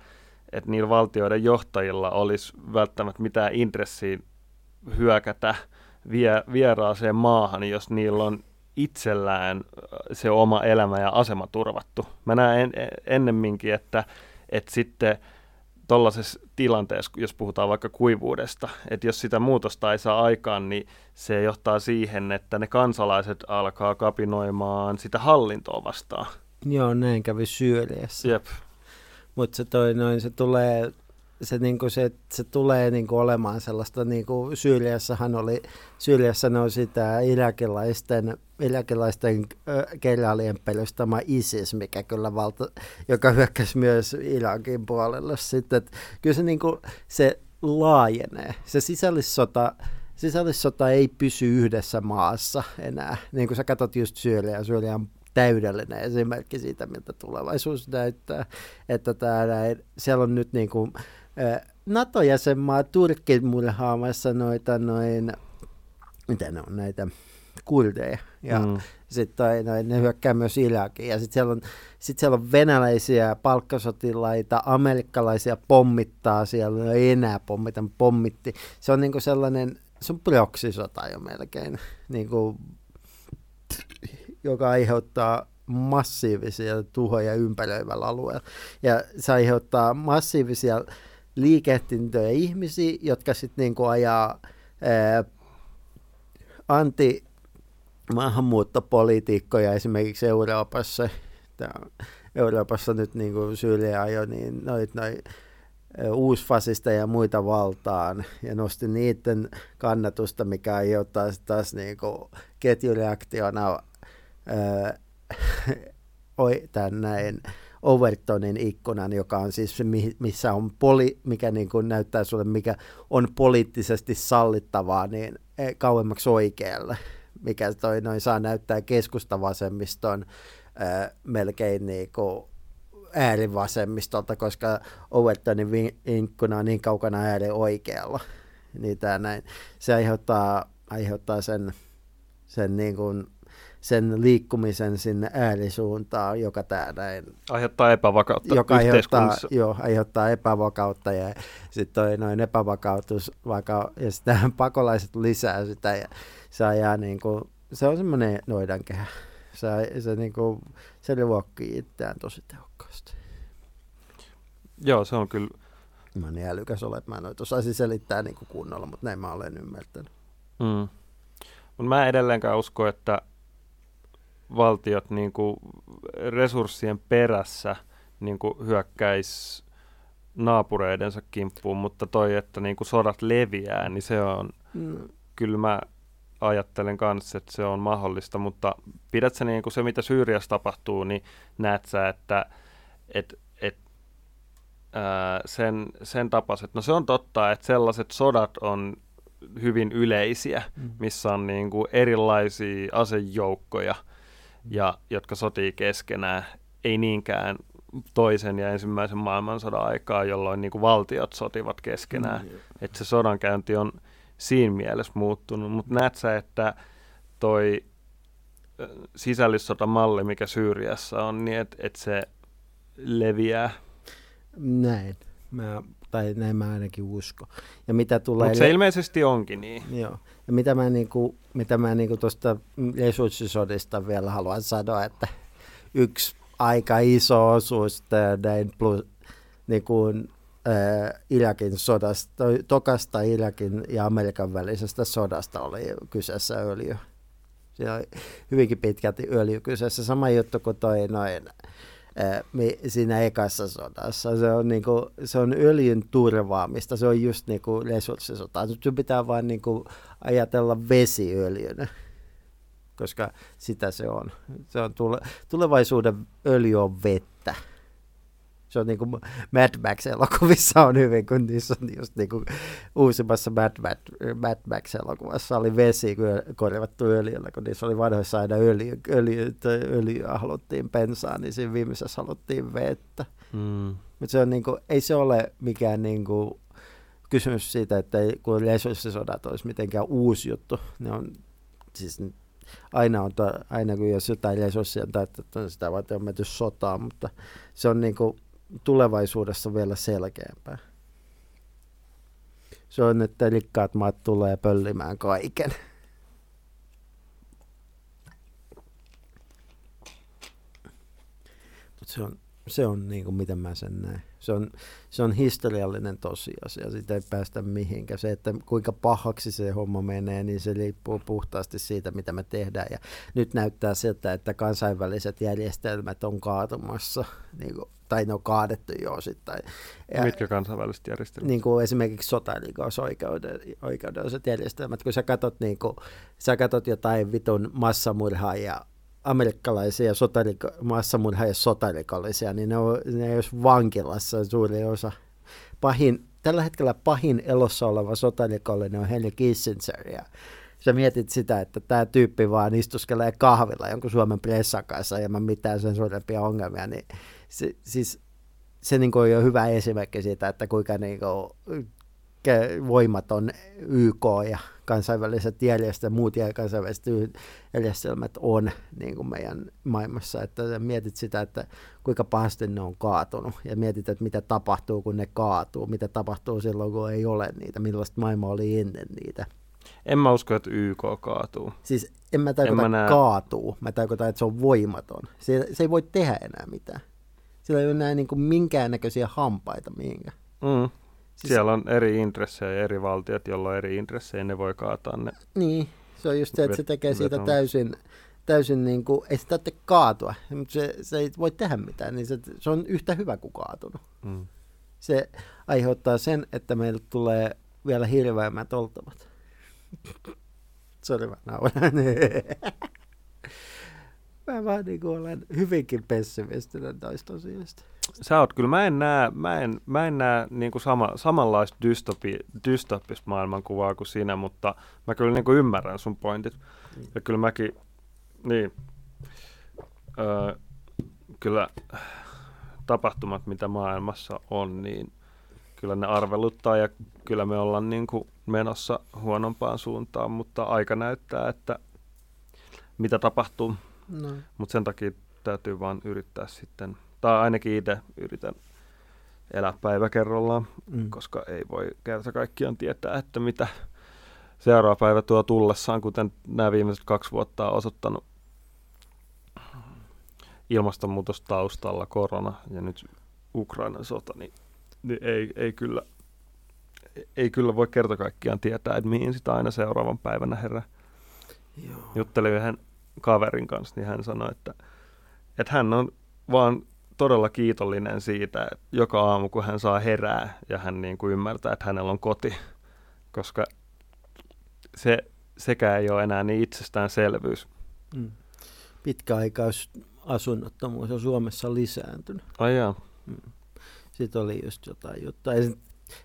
että niillä valtioiden johtajilla olisi välttämättä mitään intressiä hyökätä vie, vieraaseen maahan, jos niillä on itsellään se oma elämä ja asema turvattu. Mä näen en, ennemminkin, että, että sitten tuollaisessa tilanteessa, jos puhutaan vaikka kuivuudesta, että jos sitä muutosta ei saa aikaan, niin se johtaa siihen, että ne kansalaiset alkaa kapinoimaan sitä hallintoa vastaan. Joo, näin kävi Syyriassa. Jep. Mutta se, toi, noin, se tulee se, niin kuin se, se tulee niin kuin olemaan sellaista, niin kuin Syyriassahan oli, Syyriassa ne on sitä irakilaisten, irakilaisten keraalien pelustama ISIS, mikä kyllä valta, joka hyökkäsi myös Irakin puolelle sitten. Että kyllä se, niin kuin, se laajenee. Se sisällissota, sisällissota ei pysy yhdessä maassa enää. Niin kuin sä katsot just Syyriä, Syyria on täydellinen esimerkki siitä, miltä tulevaisuus näyttää. Että täällä, siellä on nyt niin kuin, NATO-jäsenmaa Turkki murhaamassa noita noin, mitä ne on näitä kurdeja. Ja mm. sitten noin, ne hyökkää myös Irakiin. Ja sitten siellä, on, sit siellä on venäläisiä palkkasotilaita, amerikkalaisia pommittaa siellä, no ei enää pommita, pommitti. Se on niinku sellainen, se on proksisota jo melkein, niinku, joka aiheuttaa massiivisia tuhoja ympäröivällä alueella. Ja se aiheuttaa massiivisia liikehdintöjä ihmisiä, jotka sitten niinku ajaa ää, anti maahanmuuttopolitiikkoja esimerkiksi Euroopassa. Tää, Euroopassa nyt niin kuin Syyriä niin noit, noit, uusfasista ja muita valtaan ja nosti niiden kannatusta, mikä aiheuttaa taas niin kuin ketjureaktiona ää, tämän näin, Overtonin ikkunan, joka on siis se, missä on poli, mikä niin kuin näyttää sulle, mikä on poliittisesti sallittavaa, niin eh, kauemmaksi oikealle, mikä toi noin saa näyttää keskustavasemmiston melkein niin kuin äärivasemmistolta, koska Overtonin ikkuna on niin kaukana ääri oikealla. Niin näin. Se aiheuttaa, aiheuttaa sen, sen niin kuin sen liikkumisen sinne äärisuuntaan, joka täällä aiheuttaa epävakautta joka aiheuttaa, joo, aiheuttaa epävakautta ja sitten toi noin epävakautus vaka, ja sitä pakolaiset lisää sitä ja se ajaa niin kuin, se on semmoinen noidankehä. Se, se, niin kuin, se ruokkii itseään tosi tehokkaasti. Joo, se on kyllä. Mä niin älykäs olen, että mä en osaisin selittää niin kuin kunnolla, mutta näin mä olen ymmärtänyt. Mm. Mutta mä edelleenkään usko, että valtiot niin kuin resurssien perässä niin kuin hyökkäisi naapureidensa kimppuun, mutta toi, että niin kuin sodat leviää, niin se on, mm. kyllä mä ajattelen kanssa, että se on mahdollista, mutta pidät sä niin kuin se, mitä Syyriassa tapahtuu, niin näet sä, että et, et, ää, sen, sen tapaset, no se on totta, että sellaiset sodat on hyvin yleisiä, mm. missä on niin kuin erilaisia asejoukkoja – ja jotka sotii keskenään, ei niinkään toisen ja ensimmäisen maailmansodan aikaa, jolloin niin kuin valtiot sotivat keskenään. Mm, että se sodankäynti on siinä mielessä muuttunut. Mutta näet sä, että toi sisällissotamalli, mikä Syyriassa on, niin että et se leviää? Näin. Mä, tai näin mä ainakin usko. Ja mitä tulee... Mutta se ilmeisesti onkin niin. Joo. Ja mitä mä, niinku, mitä mä niinku tuosta resurssisodista vielä haluan sanoa, että yksi aika iso osuus näin plus, niinku, äh, Irakin sodasta, tokasta Irakin ja Amerikan välisestä sodasta oli kyseessä öljy. Siinä oli hyvinkin pitkälti öljy kyseessä. Sama juttu kuin toi noin siinä ekassa sodassa. Se on, niinku, se on öljyn turvaamista, se on just niinku resurssisota. Se pitää vain niinku ajatella vesiöljynä, koska sitä se on. Se on tule, tulevaisuuden öljy on vettä. Se on niin kuin Mad Max-elokuvissa on hyvin, kun niissä on just niin kuin uusimmassa Mad, Mad, Mad Max-elokuvassa oli vesi korvattu öljyllä, kun niissä oli vanhoissa aina öljy, öljy, öljyä haluttiin pensaa, niin siinä viimeisessä haluttiin vettä. Mm. Mutta se on niin kuin, ei se ole mikään niin kuin kysymys siitä, että kun resurssisodat olisi mitenkään uusi juttu, ne on siis aina, on, aina kun jos jotain resursseja on sitä varten on menty sotaan, mutta se on niin kuin tulevaisuudessa vielä selkeämpää. Se on, että rikkaat maat tulee pöllimään kaiken. Mutta se on se on niin kuin miten mä sen näen. Se on, se on historiallinen tosiasia, sitä ei päästä mihinkään. Se, että kuinka pahaksi se homma menee, niin se riippuu puhtaasti siitä, mitä me tehdään. Ja nyt näyttää siltä, että kansainväliset järjestelmät on kaatumassa, niin kuin, tai ne on kaadettu jo osittain. Ja, Mitkä kansainväliset järjestelmät? Niin kuin esimerkiksi sotarikosoikeudelliset järjestelmät. Kun sä katot, niin kuin, sä katot jotain vitun massamurhaa ja amerikkalaisia sotariko- massamurhaajia sotarikollisia, niin ne, on, ne olisi vankilassa suuri osa. Pahin, tällä hetkellä pahin elossa oleva sotarikollinen on Henry Kissinger. Ja sä mietit sitä, että tämä tyyppi vaan istuskelee kahvilla jonkun Suomen pressan kanssa ja mitään sen suurempia ongelmia, niin se, siis se niin on jo hyvä esimerkki siitä, että kuinka niin kuin voimaton YK ja kansainväliset järjestelmät, muut kansainväliset järjestelmät on niin kuin meidän maailmassa. Että mietit sitä, että kuinka pahasti ne on kaatunut ja mietit, että mitä tapahtuu, kun ne kaatuu, mitä tapahtuu silloin, kun ei ole niitä, millaista maailma oli ennen niitä. En mä usko, että YK kaatuu. Siis en mä tarkoita en mä kaatuu, mä tarkoitan, että se on voimaton. Se, se ei voi tehdä enää mitään. Sillä ei ole enää niin kuin minkäännäköisiä hampaita mihinkään. Mm. Siis... Siellä on eri intressejä ja eri valtiot, joilla on eri intressejä, ne voi kaataa ne. Niin, se on just se, että se tekee siitä täysin, täysin niin kuin, ei sitä tarvitse kaatua, mutta se, se ei voi tehdä mitään, niin se, se on yhtä hyvä kuin kaatunut. Mm. Se aiheuttaa sen, että meille tulee vielä hirveämmät oltavat. Sori, mä nauran. mä vaan niin kuin olen hyvinkin pessimistinen noista asioista. Sä oot kyllä, mä en näe, mä en, mä en näe niin kuin sama, samanlaista dystopi, dystopista maailmankuvaa kuin sinä, mutta mä kyllä niin kuin ymmärrän sun pointit. Ja kyllä mäkin, niin, öö, kyllä tapahtumat, mitä maailmassa on, niin kyllä ne arveluttaa ja kyllä me ollaan niin kuin menossa huonompaan suuntaan, mutta aika näyttää, että mitä tapahtuu. No. Mutta sen takia täytyy vaan yrittää sitten tai ainakin itse yritän elää päivä kerrallaan, mm. koska ei voi kerta kaikkiaan tietää, että mitä seuraava päivä tuo tullessaan, kuten nämä viimeiset kaksi vuotta on osoittanut ilmastonmuutos taustalla, korona ja nyt Ukrainan sota, niin, niin ei, ei, kyllä, ei kyllä voi kerta kaikkiaan tietää, että mihin sitä aina seuraavan päivänä herää. Juttelin yhden kaverin kanssa, niin hän sanoi, että, että hän on vaan todella kiitollinen siitä, että joka aamu kun hän saa herää ja hän niin kuin ymmärtää, että hänellä on koti, koska se sekä ei ole enää niin itsestäänselvyys. Mm. Pitkäaikaisasunnottomuus on Suomessa lisääntynyt. Ai jaa. Mm. Sitten oli just jotain juttua. Ja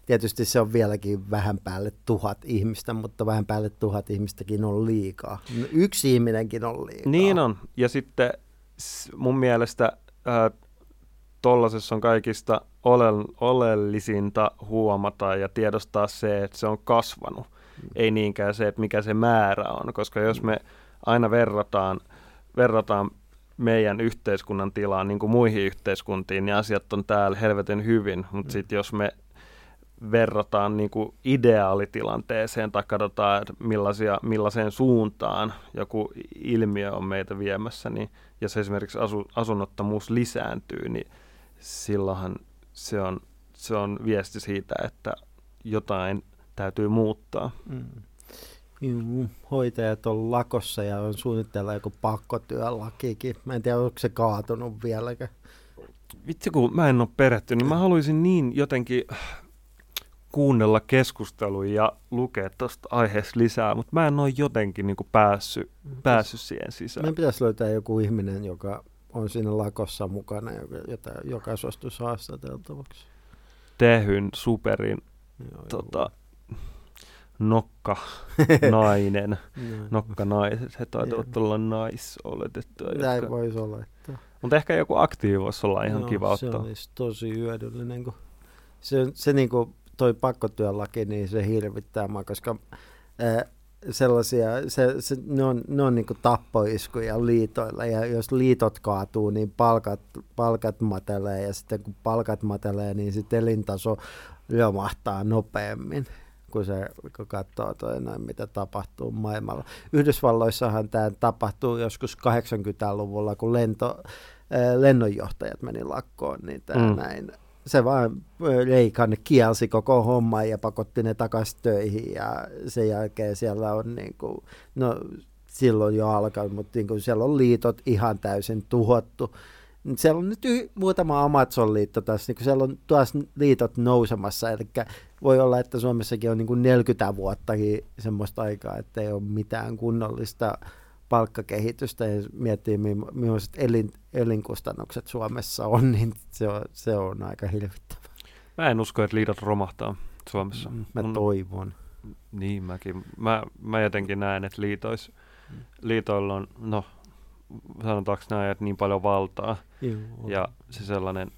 tietysti se on vieläkin vähän päälle tuhat ihmistä, mutta vähän päälle tuhat ihmistäkin on liikaa. Yksi ihminenkin on liikaa. Niin on. Ja sitten mun mielestä äh, tollaisessa on kaikista ole, oleellisinta huomata ja tiedostaa se, että se on kasvanut. Mm. Ei niinkään se, että mikä se määrä on, koska jos me aina verrataan, verrataan meidän yhteiskunnan tilaan niin kuin muihin yhteiskuntiin, niin asiat on täällä helvetin hyvin, mutta mm. sitten jos me verrataan niin kuin ideaalitilanteeseen tai katsotaan, että millaisia, millaiseen suuntaan joku ilmiö on meitä viemässä, niin jos esimerkiksi asu, asunnottomuus lisääntyy, niin silloinhan se on, se on viesti siitä, että jotain täytyy muuttaa. Mm. Juu, hoitajat on lakossa ja on suunnitteilla joku pakkotyölakikin. Mä en tiedä, onko se kaatunut vieläkään. Vitsi, kun mä en ole peretty, niin mä haluaisin niin jotenkin kuunnella keskusteluja ja lukea tuosta aiheesta lisää, mutta mä en ole jotenkin niin kuin päässyt, päässyt siihen sisään. Meidän pitäisi löytää joku ihminen, joka on siinä lakossa mukana, joka, joka suostuisi haastateltavaksi. Tehyn superin Joo, tota, nokka nainen, nokka naiset, he taitavat olla naisoletettuja. Näin jotka... voisi olettaa. Mutta ehkä joku aktiivi voisi olla ihan Joo, kiva ottaa. Se olisi tosi hyödyllinen, kun se, se niin kuin toi pakkotyölaki, niin se hirvittää mua, koska ää, sellaisia, se, se, ne on, ne on niin tappoiskuja liitoilla ja jos liitot kaatuu, niin palkat, palkat matelee ja sitten kun palkat matelee, niin sitten elintaso romahtaa nopeammin kun se kun katsoo toi noin, mitä tapahtuu maailmalla. Yhdysvalloissahan tämä tapahtuu joskus 80-luvulla, kun lento, lennonjohtajat meni lakkoon, niin tämä Mm. näin. Se vaan ö, Reikan kielsi koko homma ja pakotti ne takaisin töihin ja sen jälkeen siellä on niin kuin, no silloin jo alkanut, mutta niin kuin siellä on liitot ihan täysin tuhottu. Siellä on nyt y- muutama Amazon-liitto tässä, niin kuin siellä on taas liitot nousemassa, eli voi olla, että Suomessakin on niin kuin 40 vuottakin semmoista aikaa, että ei ole mitään kunnollista palkkakehitystä ja miettii, millaiset elin, elinkustannukset Suomessa on, niin se on, se on aika hirvittävää. Mä en usko, että liitot romahtaa Suomessa. Mä Mun- toivon. Niin mäkin. Mä, mä jotenkin näen, että liitois, Mm. liitoilla on, no sanotaanko näin, että niin paljon valtaa Joo, ja se sellainen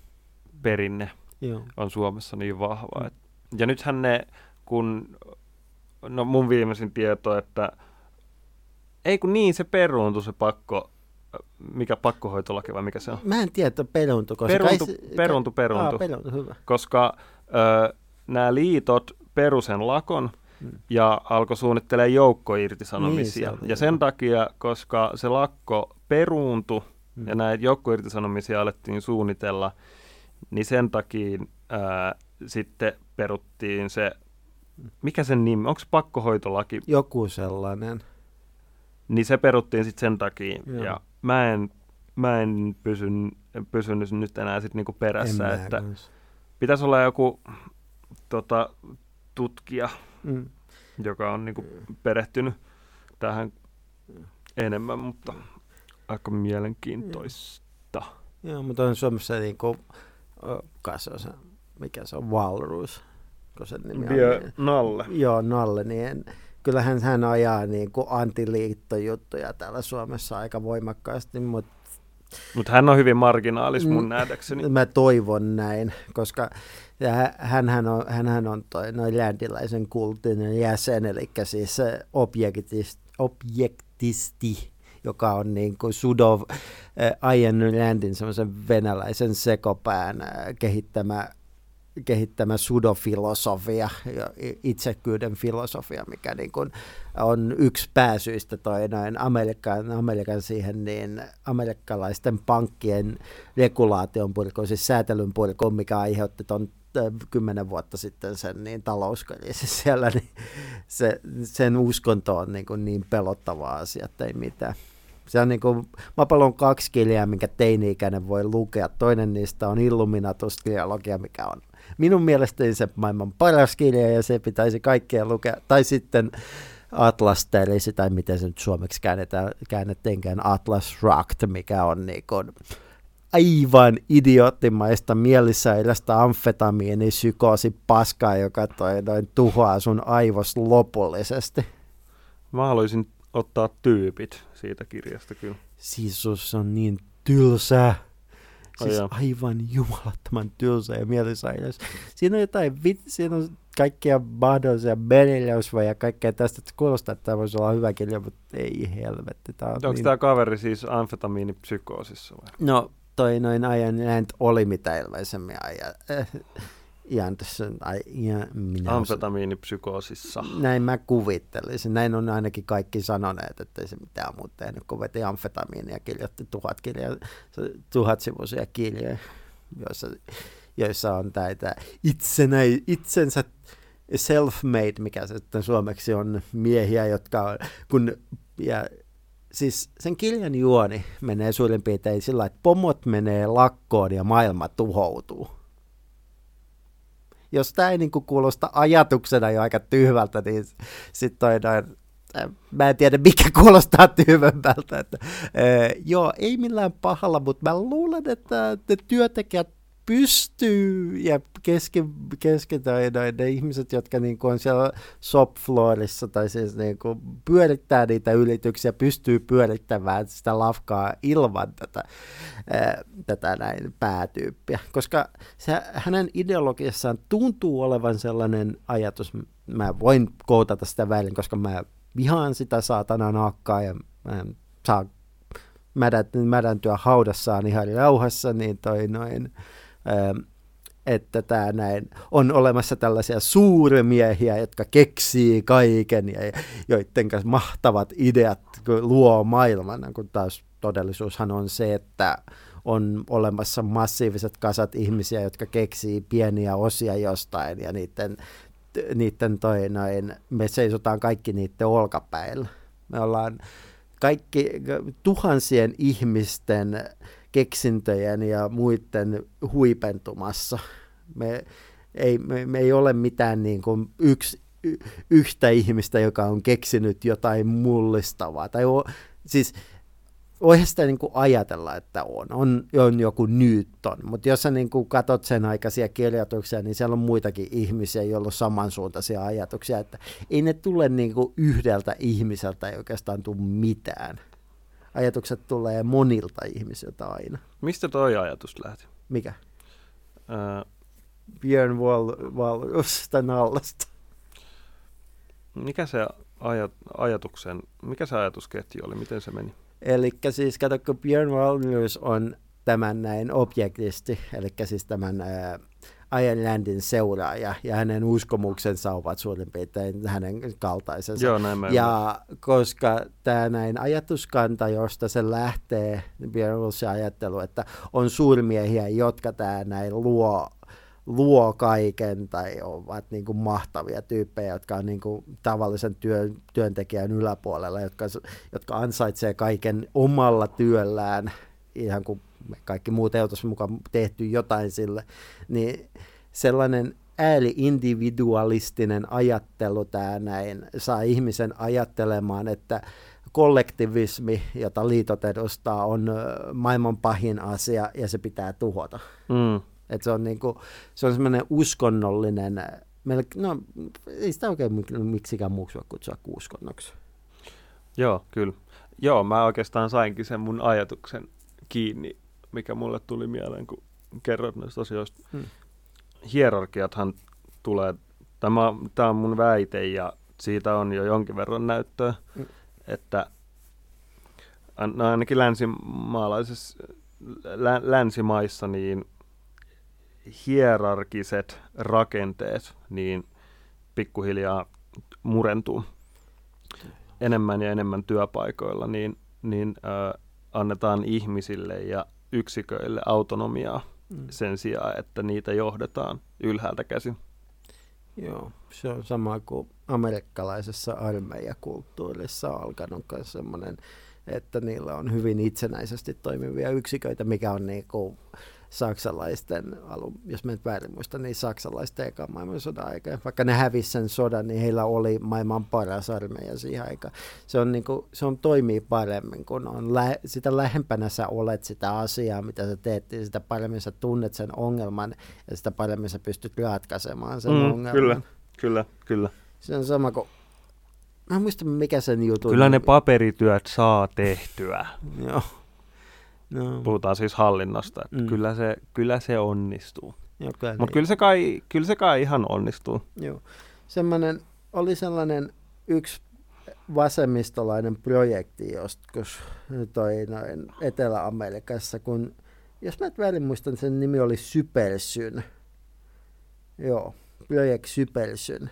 perinne joo. on Suomessa niin Mm. vahva. Et, ja nythän ne, kun, no mun viimeisin tieto, että ei kun niin, se peruuntui se pakko, mikä pakkohoitolaki vai mikä se on? Mä en tiedä, että peruuntuko se. Peruntu, Kai se- peruntu, peruntu. Aa, peruntu, hyvä. koska ö, nämä liitot perusen lakon Mm. ja alkoi suunnittelemaan joukkoirtisanomisia. Niin, se ja sen takia, koska se lakko peruuntui Mm. ja näitä joukkoirtisanomisia alettiin suunnitella, niin sen takia ää, sitten peruttiin se, mikä sen nimi, onko se pakkohoitolaki, Joku sellainen. Niin se peruttiin sitten sen takia. Joo. Ja mä en, mä en pysyn, pysynyt nyt enää sit niinku perässä, En että kans. pitäisi olla joku tota, tutkija, Mm. joka on niinku perehtynyt tähän enemmän, mutta aika mielenkiintoista. Joo, mutta on Suomessa niin kuin, se, mikä se on, Walrus, kun sen nimi on. Nalle. Joo, Nalle, niin en, kyllähän hän ajaa niin kuin antiliittojuttuja täällä Suomessa aika voimakkaasti, mutta Mutta hän on hyvin marginaalis mun Mm. nähdäkseni. mä toivon näin, koska hän, hän on, hänhän on toi noin ländiläisen kultin jäsen, eli siis objektisti, objektisti joka on niin kuin Sudov äh, Ayen Landin semmoisen venäläisen sekopään äh, kehittämä kehittämä sudofilosofia, ja itsekyyden filosofia, mikä niin kuin on yksi pääsyistä toi noin Amerikan, Amerikan siihen niin amerikkalaisten pankkien regulaation purkuun, siis säätelyn purkuun, mikä aiheutti äh, kymmenen vuotta sitten sen niin talouskriisi siellä, niin se, sen uskonto on niin, kuin niin pelottava asia, että ei mitään. Se on niin kuin, maapallo on kaksi kirjaa, minkä teini-ikäinen voi lukea. Toinen niistä on Illuminatus-trilogia, mikä on minun mielestäni se maailman paras kirja ja se pitäisi kaikkea lukea. Tai sitten Atlas Terisi, tai miten se nyt suomeksi käännetään, käännettiinkään, Atlas Rocked, mikä on niin kuin aivan idioottimaista mielisairasta amfetamiini psykoosi paskaa, joka toi noin tuhoaa sun aivos lopullisesti. Mä haluaisin ottaa tyypit siitä kirjasta kyllä. Sisus on niin tylsää. Siis jaa. aivan jumalattoman tylsä ja mielisairas. Siinä on jotain, vit, siinä on kaikkia mahdollisia Beneliusva ja kaikkea tästä. että Kuulostaa, että tämä voisi olla hyvä kirja, mutta ei helvetti. Tää on Onko niin... tämä kaveri siis amfetamiinipsykoosissa vai? No, toi noin ajan Land oli mitä ilmeisemmin ajan. Ian tässä, ai, ja minä Amfetamiinipsykoosissa. Näin mä kuvittelisin. Näin on ainakin kaikki sanoneet, että ei se mitään muuta tehnyt, kun veti amfetamiinia kirjoitti tuhat, kirjaa, tuhat sivuisia kirjoja, joissa, joissa on näitä itsenä, itsensä self-made, mikä se sitten suomeksi on, miehiä, jotka on, kun, ja siis sen kirjan juoni menee suurin piirtein sillä, että pomot menee lakkoon ja maailma tuhoutuu jos tämä ei niinku kuulosta ajatuksena jo aika tyhmältä, niin sitten toi noin, äh, mä en tiedä mikä kuulostaa tyhmemmältä. Että, äh, joo, ei millään pahalla, mutta mä luulen, että ne työntekijät pystyy ja noin, ne ihmiset, jotka niinku on siellä shopfloorissa tai siis niinku pyörittää niitä ylityksiä, pystyy pyörittämään sitä lafkaa ilman tätä, tätä näin päätyyppiä. Koska se, hänen ideologiassaan tuntuu olevan sellainen ajatus, mä voin koutata sitä väärin, koska mä vihaan sitä saatana nakkaa ja mä en saa mädäntyä haudassaan ihan rauhassa, niin toi noin, että tämä näin on olemassa tällaisia suurmiehiä, jotka keksii kaiken ja joiden mahtavat ideat luo maailman, kun taas todellisuushan on se, että on olemassa massiiviset kasat ihmisiä, jotka keksii pieniä osia jostain ja niiden, niiden toi noin, me seisotaan kaikki niiden olkapäillä. Me ollaan kaikki tuhansien ihmisten keksintöjen ja muiden huipentumassa. Me ei, me, me ei ole mitään niin kuin yksi, y, yhtä ihmistä, joka on keksinyt jotain mullistavaa. Tai o, siis voihan sitä niin kuin ajatella, että on. on. On joku Newton, mutta jos sä niin kuin katot sen aikaisia kirjoituksia, niin siellä on muitakin ihmisiä, joilla on samansuuntaisia ajatuksia, että ei ne tule niin kuin yhdeltä ihmiseltä ei oikeastaan tule mitään. Ajatukset tulee monilta ihmisiltä aina. Mistä toi ajatus lähti? Mikä? Öö, Björn Wall, Walrusta nallasta. mikä se ajat, ajatuksen, mikä se ajatusketju oli, miten se meni? Eli siis kato, kun Björn Walrus on tämän näin objektisti, eli siis tämän ää, Iron Landin seuraaja, ja hänen uskomuksensa ovat suurin piirtein hänen kaltaisensa. Joo, näin Ja koska tämä näin ajatuskanta, josta se lähtee, Walrusin ajattelu, että on suurmiehiä, jotka tämä näin luo luo kaiken tai ovat niin kuin mahtavia tyyppejä, jotka on niin kuin tavallisen työn, työntekijän yläpuolella, jotka, jotka ansaitsee kaiken omalla työllään, ihan kuin me kaikki muut ei mukaan tehty jotain sille, niin sellainen ääri-individualistinen ajattelu tämä näin saa ihmisen ajattelemaan, että kollektivismi, jota liitot edustaa, on maailman pahin asia ja se pitää tuhota. Mm. Et se on, niinku, se on semmoinen uskonnollinen, no ei sitä oikein miksikään muuksi voi kutsua kuin uskonnoksi. Joo, kyllä. Joo, mä oikeastaan sainkin sen mun ajatuksen kiinni, mikä mulle tuli mieleen, kun kerroit näistä asioista. Hmm. Hierarkiathan tulee, tämä, tämä on mun väite ja siitä on jo jonkin verran näyttöä, hmm. että no ainakin länsimaalaisessa, lä, länsimaissa niin hierarkiset rakenteet niin pikkuhiljaa murentuu enemmän ja enemmän työpaikoilla, niin, niin ö, annetaan ihmisille ja yksiköille autonomiaa mm. sen sijaan, että niitä johdetaan ylhäältä käsin. Joo, se on sama kuin amerikkalaisessa armeijakulttuurissa on alkanut myös semmoinen, että niillä on hyvin itsenäisesti toimivia yksiköitä, mikä on niin kuin saksalaisten, alun, jos mä nyt väärin muista, niin saksalaisten eka maailmansodan aikaa. Vaikka ne hävisi sen sodan, niin heillä oli maailman paras armeija siihen aikaan. Se, on niin kuin, se on toimii paremmin, kun on lä- sitä lähempänä sä olet sitä asiaa, mitä sä teet, niin sitä paremmin sä tunnet sen ongelman ja sitä paremmin sä pystyt ratkaisemaan sen mm, ongelman. Kyllä, kyllä, kyllä. Se on sama kuin Mä en muista, mikä sen juttu Kyllä ne paperityöt saa tehtyä. Joo. No. Puhutaan siis hallinnosta, että mm. kyllä, se, kyllä se onnistuu. Mutta niin. kyllä, se kai, kyllä se kai ihan onnistuu. Joo. Semmoinen, oli sellainen yksi vasemmistolainen projekti joskus toi noin Etelä-Amerikassa, kun jos mä et väärin muistan, sen nimi oli Sypersyn. Joo, Projekt Sypersyn.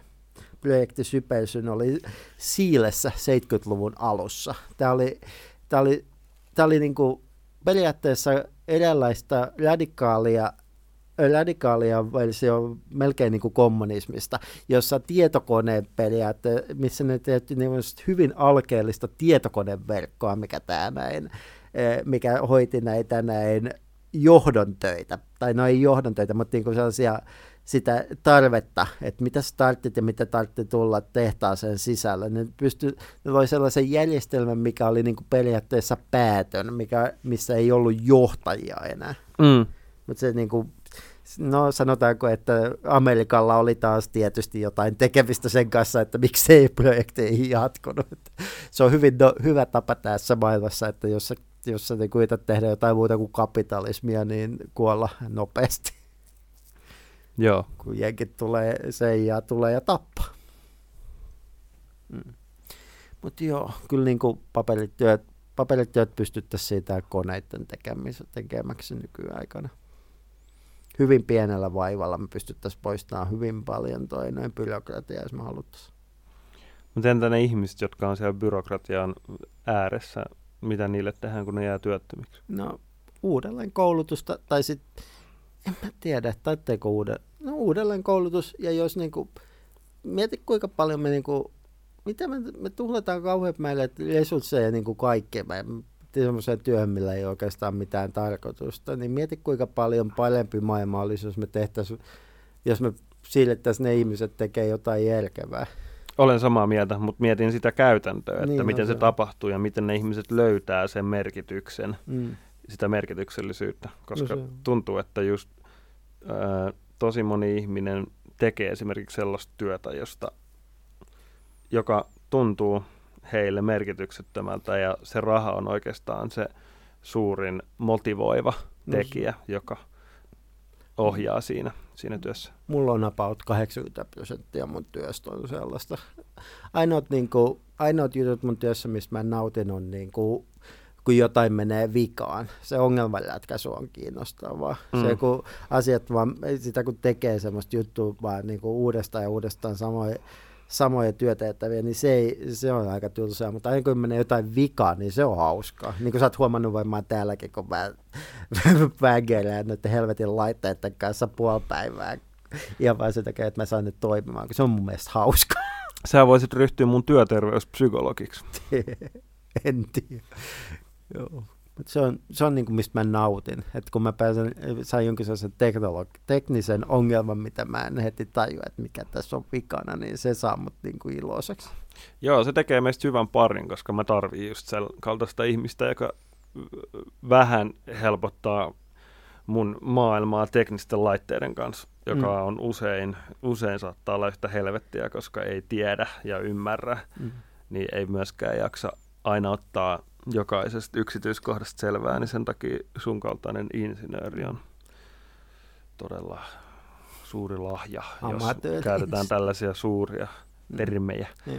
Projekti Sypersyn oli Siilessä 70-luvun alussa. Tämä oli, tämä oli, tämä oli niin kuin periaatteessa eräänlaista radikaalia radikaalia versio melkein niin kuin kommunismista, jossa tietokoneen periaate, missä ne tehty niin hyvin alkeellista tietokoneverkkoa, mikä tämä näin, e, mikä hoiti näitä näin johdon töitä, tai no ei johdon töitä, mutta niin kuin sellaisia sitä tarvetta, että mitä startit ja mitä tarvitsi tulla tehtaaseen sisällä. Ne, pystyi, ne loi sellaisen järjestelmän, mikä oli niin kuin periaatteessa päätön, mikä, missä ei ollut johtajia enää. Mm. Mutta se niin kuin, no sanotaanko, että Amerikalla oli taas tietysti jotain tekemistä sen kanssa, että miksei projekti ei jatkunut. Se on hyvin no, hyvä tapa tässä maailmassa, että jos sä, jos sä niin tehdä jotain muuta kuin kapitalismia, niin kuolla nopeasti. Joo. Kun jenkit tulee, se ja tulee ja tappaa. Mm. Mutta joo, kyllä niin kuin paperityöt, paperityöt pystyttäisiin siitä koneiden tekemäksi nykyaikana. Hyvin pienellä vaivalla me pystyttäisiin poistamaan hyvin paljon toi noin byrokratiaa, jos me haluttaisiin. Mutta entä ne ihmiset, jotka on siellä byrokratian ääressä, mitä niille tehdään, kun ne jää työttömiksi? No uudelleen koulutusta, tai sitten, en mä tiedä, taitteeko uudelleen, no uudelleen koulutus, ja jos niinku, mieti kuinka paljon me niinku, mitä me, me tuhlataan kauhean meille resursseja niinku kaikkeen, me semmoiseen työhön, millä ei oikeastaan mitään tarkoitusta, niin mieti kuinka paljon parempi maailma olisi, jos me tehtäisiin, jos me siirrettäisiin ne ihmiset tekee jotain järkevää. Olen samaa mieltä, mutta mietin sitä käytäntöä, että Niin, no miten se, se- tapahtuu ja miten ne ihmiset löytää sen merkityksen, Mm. sitä merkityksellisyyttä, koska No se- tuntuu, että just ää, tosi moni ihminen tekee esimerkiksi sellaista työtä, josta, joka tuntuu heille merkityksettömältä ja se raha on oikeastaan se suurin motivoiva se- tekijä, joka ohjaa siinä, siinä työssä. Mulla on about 80 prosenttia mun työstä on sellaista. Ainoat, niin kuin, ainoat jutut mun työssä, mistä mä nautin, on niin kuin, kun jotain menee vikaan. Se ongelmanratkaisu on kiinnostavaa. Mm. Se kun asiat vaan, sitä kun tekee semmoista juttua vaan niin kuin uudestaan ja uudestaan samoja, samoja työtehtäviä, niin se, ei, se on aika tylsää, mutta aina kun menee jotain vikaa, niin se on hauskaa. Niin kuin sä oot huomannut varmaan täälläkin, kun mä vägeilen näiden helvetin laitteiden kanssa puoli päivää. Ihan vain sen takia, että mä saan ne toimimaan, kun se on mun mielestä hauskaa. Sä voisit ryhtyä mun työterveyspsykologiksi. en tiedä. Joo. Mut se on, se on niinku, mistä mä nautin. Et kun mä pääsen, sain jonkin sellaisen teknolog- teknisen ongelman, mitä mä en heti tajua, että mikä tässä on vikana, niin se saa mut niinku iloiseksi. Joo, se tekee meistä hyvän parin, koska mä tarviin just sen kaltaista ihmistä, joka vähän helpottaa mun maailmaa teknisten laitteiden kanssa, joka mm. on usein, usein saattaa olla yhtä helvettiä, koska ei tiedä ja ymmärrä, Mm. niin ei myöskään jaksa aina ottaa jokaisesta yksityiskohdasta selvää, niin sen takia sun kaltainen insinööri on todella suuri lahja, jos Amatööri. käytetään tällaisia suuria Mm. termejä. Joo.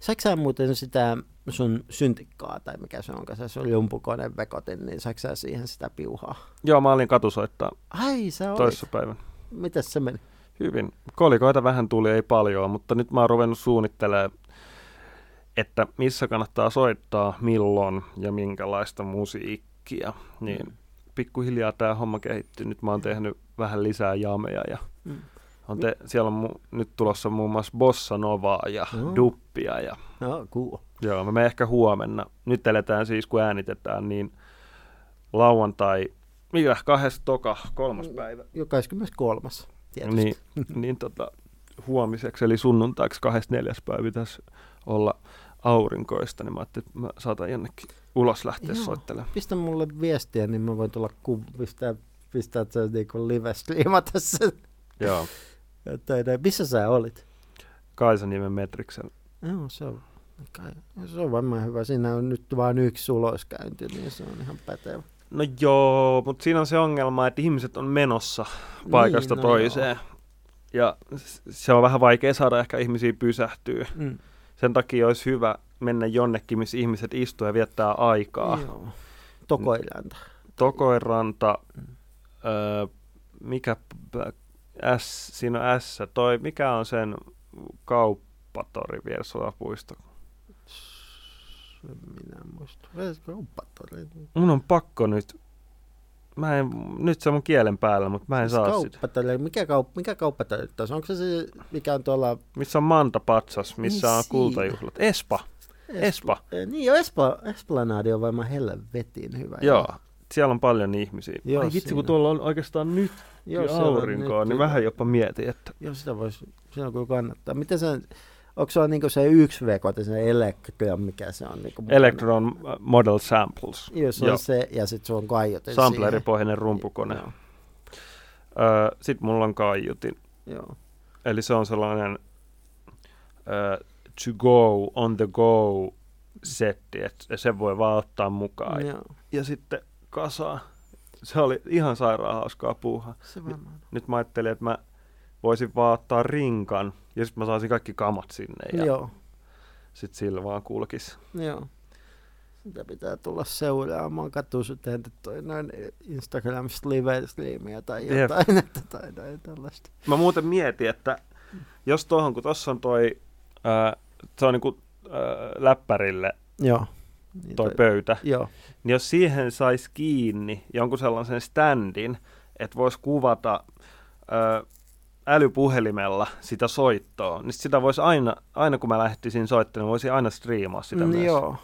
Saiko sä muuten sitä sun syntikkaa, tai mikä se onkaan se sun jumpukoneen vekotin, niin saiko sä siihen sitä piuhaa? Joo, mä olin katusoittaa Ai, sä toissapäivän. Mitäs se meni? Hyvin. Kolikoita vähän tuli, ei paljon, mutta nyt mä oon ruvennut suunnittelemaan, että missä kannattaa soittaa, milloin ja minkälaista musiikkia. Niin Mm. pikkuhiljaa tämä homma kehittyy. Nyt mä oon tehnyt vähän lisää jameja ja Mm. on te- siellä on mu- nyt tulossa muun muassa bossa novaa ja Joo. duppia. Ja, No, cool. joo, menen ehkä huomenna. Nyt eletään siis, kun äänitetään, niin lauantai, mikä, kahdesta toka, kolmas päivä. Jo 23. Tietysti. Niin, niin tota, huomiseksi, eli sunnuntaiksi 24. päivä pitäisi olla aurinkoista, niin mä ajattelin, että mä saatan jonnekin ulos lähteä Joo. soittelemaan. Pistä mulle viestiä, niin mä voin tulla ku- pistää, pistää se niinku live-striimata sen. Joo, Tai näin. Missä sä olit? Kaisaniemen Metriksen. Joo, se on, kai, se on varmaan hyvä. Siinä on nyt vain yksi uloskäynti, niin se on ihan pätevä. No joo, mutta siinä on se ongelma, että ihmiset on menossa paikasta Niin, niin, no toiseen. Ja s- se on vähän vaikea saada ehkä ihmisiä pysähtyä. Mm. Sen takia olisi hyvä mennä jonnekin, missä ihmiset istuu ja viettää aikaa. Joo. Tokoilanta. Tokoiranta, Mm. öö, mikä S, siinä on S, toi, mikä on sen kauppatori Viersola puisto? Minä en muista. Kauppatori. Mun on pakko nyt, mä en, nyt se on mun kielen päällä, mutta mä en Siis saa sitä. kauppatori. Mikä, kaup- mikä kauppatori tässä? Onko se se, mikä on tuolla... Missä on Manta Patsas, missä Niin on siinä. kultajuhlat? Espa, Espa. Eh, Niin jo, Espa, Esplanadi on varmaan helvetin hyvä. joo. Siellä on paljon ihmisiä. Joo, Ai vitsi, siinä. kun tuolla on oikeastaan nyt Joo, aurinkoa, nyt niin vähän jopa mietin, että Joo, sitä voisi, on kyllä kannattaa. Miten se, onko se on niinku se yksi vekote, se Electron, mikä se on? Mukana? Electron Model Samples. Joo, se on se, ja sitten se on kaiutin Sampleripohjainen rumpukone. Joo, Öö, Sitten mulla on kaiutin. joo. Eli se on sellainen öö, to go, on the go setti, että sen voi vaan ottaa mukaan. Ja, joo. ja sitten kasaa. Se oli ihan sairaan hauskaa puuhaa. Se varmaan. Nyt mä ajattelin, että mä voisin vaan ottaa rinkan ja sitten mä saisin kaikki kamat sinne ja Joo, sitten sillä vaan kulkis. joo. Sitä pitää tulla seuraamaan. Katso sitten toi noin Instagramista live-striimiä tai Jep. jotain, että tai, tai tällaista. Mä muuten mietin, että jos tuohon, kun tuossa on toi, ää, se on niinku ää, läppärille Joo, Niin toi pöytä, Joo, niin jos siihen saisi kiinni jonkun sellaisen standin, että voisi kuvata ö, älypuhelimella sitä soittoa, niin sit sitä voisi aina, aina kun mä lähtisin soittamaan, voisi aina striimaa sitä mm, myös. joo.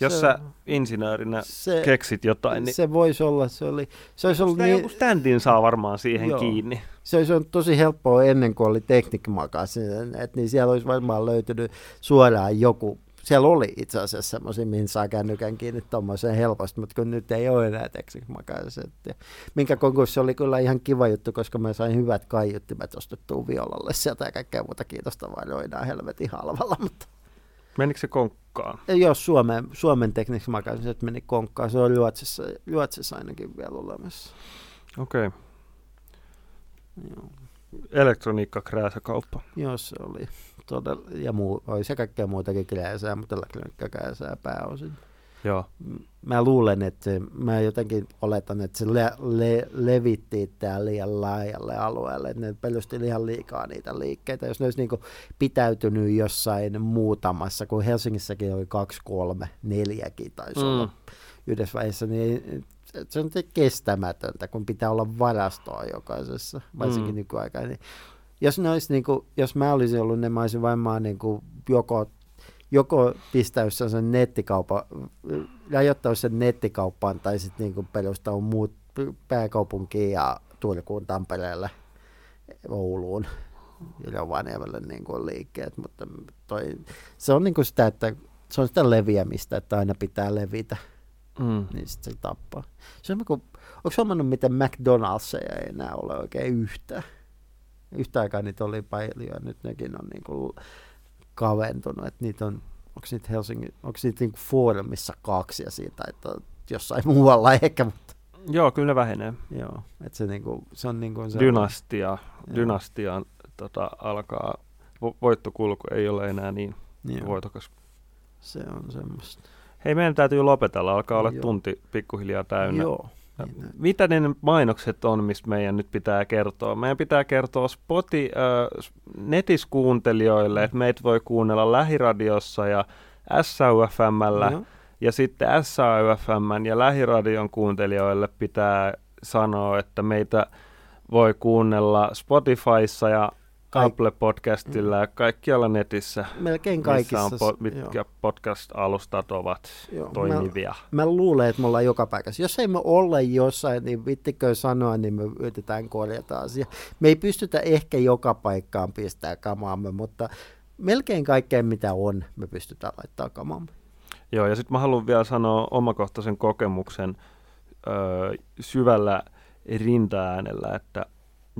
Jos Se- sä insinöörinä Se, keksit jotain, niin se voisi olla, se, oli, se olisi ollut niin, joku standin saa varmaan siihen Joo. kiinni. se olisi ollut tosi helppoa ennen kuin oli Technic Magazine, että niin siellä olisi varmaan löytynyt suoraan joku, siellä oli itse asiassa semmoisia, mihin saa kännykän kiinni tuommoiseen helposti, mutta kun nyt ei ole enää Magazine. Ja Minkä konkurssi oli kyllä ihan kiva juttu, koska mä sain hyvät kaiuttimet ostettua violalle sieltä ja kaikkea muuta kiitosta vaan joidaan helvetin halvalla, mutta Menikö se konkkaan? ei ole Suomen, Suomen Technic Magazine, että meni konkkaan, se on Ruotsissa, Ruotsissa ainakin vielä olemassa. Okei. Okay. Joo. Elektroniikka-krääsäkauppa. Joo, se oli todella, ja muu, oli se kaikkea muutakin krääsää, mutta elektroniikkakrääsää pääosin. Joo. Mä luulen, että se, mä jotenkin oletan, että se le, le, levitti tää liian laajalle alueelle, että ne pelusti ihan liikaa niitä liikkeitä. Jos ne olisi niinku pitäytynyt jossain muutamassa, kun Helsingissäkin oli kaksi, kolme, neljäkin taisi Mm. olla yhdessä vaiheessa, niin se on kestämätöntä, kun pitää olla varastoa jokaisessa, varsinkin Mm. nykyaikaan. Niin jos, ne olisi, niin kuin, jos mä olisin ollut, niin mä olisin varmaan niin kuin joko, joko pistäys sen nettikaupan, rajoittaisi sen nettikauppaan tai sitten niin perustaa muut pääkaupunkiin ja Turkuun, Tampereelle, Ouluun, Rovaniemelle niin kuin liikkeet, mutta toi, se on niin kuin sitä, että se on sitä leviämistä, että aina pitää levitä, Mm. niin sitten se tappaa. Se on niin kuin, onko huomannut, miten McDonald'sia ei enää ole oikein yhtään? Yhtä aikaa niitä oli paljon, ja nyt nekin on niin kuin kaventunut, että niitä on, onko niitä Helsingin, onko niitä niin kuin Forumissa kaksi ja siitä, että jossain muualla ehkä, mutta Joo, kyllä ne vähenee. joo, että se, niin kuin, se on niin kuin se Dynastia, Joo. dynastian tota, alkaa, vo- voittokulku ei ole enää niin Joo, voitokas. se on semmoista. Hei, meidän täytyy lopetella, alkaa olla Joo. tunti pikkuhiljaa täynnä. Joo. Mitä ne mainokset on, mistä meidän nyt pitää kertoa? Meidän pitää kertoa Spoti, äh, netissä kuuntelijoille, että meitä voi kuunnella lähiradiossa ja SAUFMllä. Joo. Ja sitten SAUFM ja lähiradion kuuntelijoille pitää sanoa, että meitä voi kuunnella Spotifyssa ja Kaik- Apple-podcastilla ja kaikkialla netissä, Melkein missä kaikissa. on po- mitkä joo. podcast-alustat ovat Joo, mä- toimivia. Mä luulen, että me ollaan joka paikassa. Jos ei me olla jossain, niin vittikö sanoa, niin me yritetään korjata asia. Me ei pystytä ehkä joka paikkaan pistää kamaamme, mutta melkein kaikkeen mitä on, me pystytään laittaa kamaamme. Joo, ja sitten mä haluan vielä sanoa omakohtaisen kokemuksen öö, syvällä rintaäänellä, että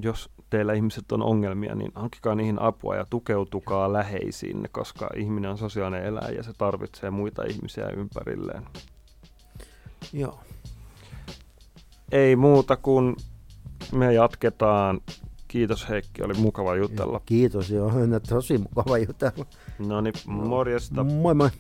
jos teillä ihmiset on ongelmia, niin hankkikaa niihin apua ja tukeutukaa läheisiin, koska ihminen on sosiaalinen eläin ja se tarvitsee muita ihmisiä ympärilleen. Joo. Ei muuta kuin me jatketaan. Kiitos Heikki, oli mukava jutella. Kiitos, joo. Tosi mukava jutella. No niin, morjesta. Moi moi.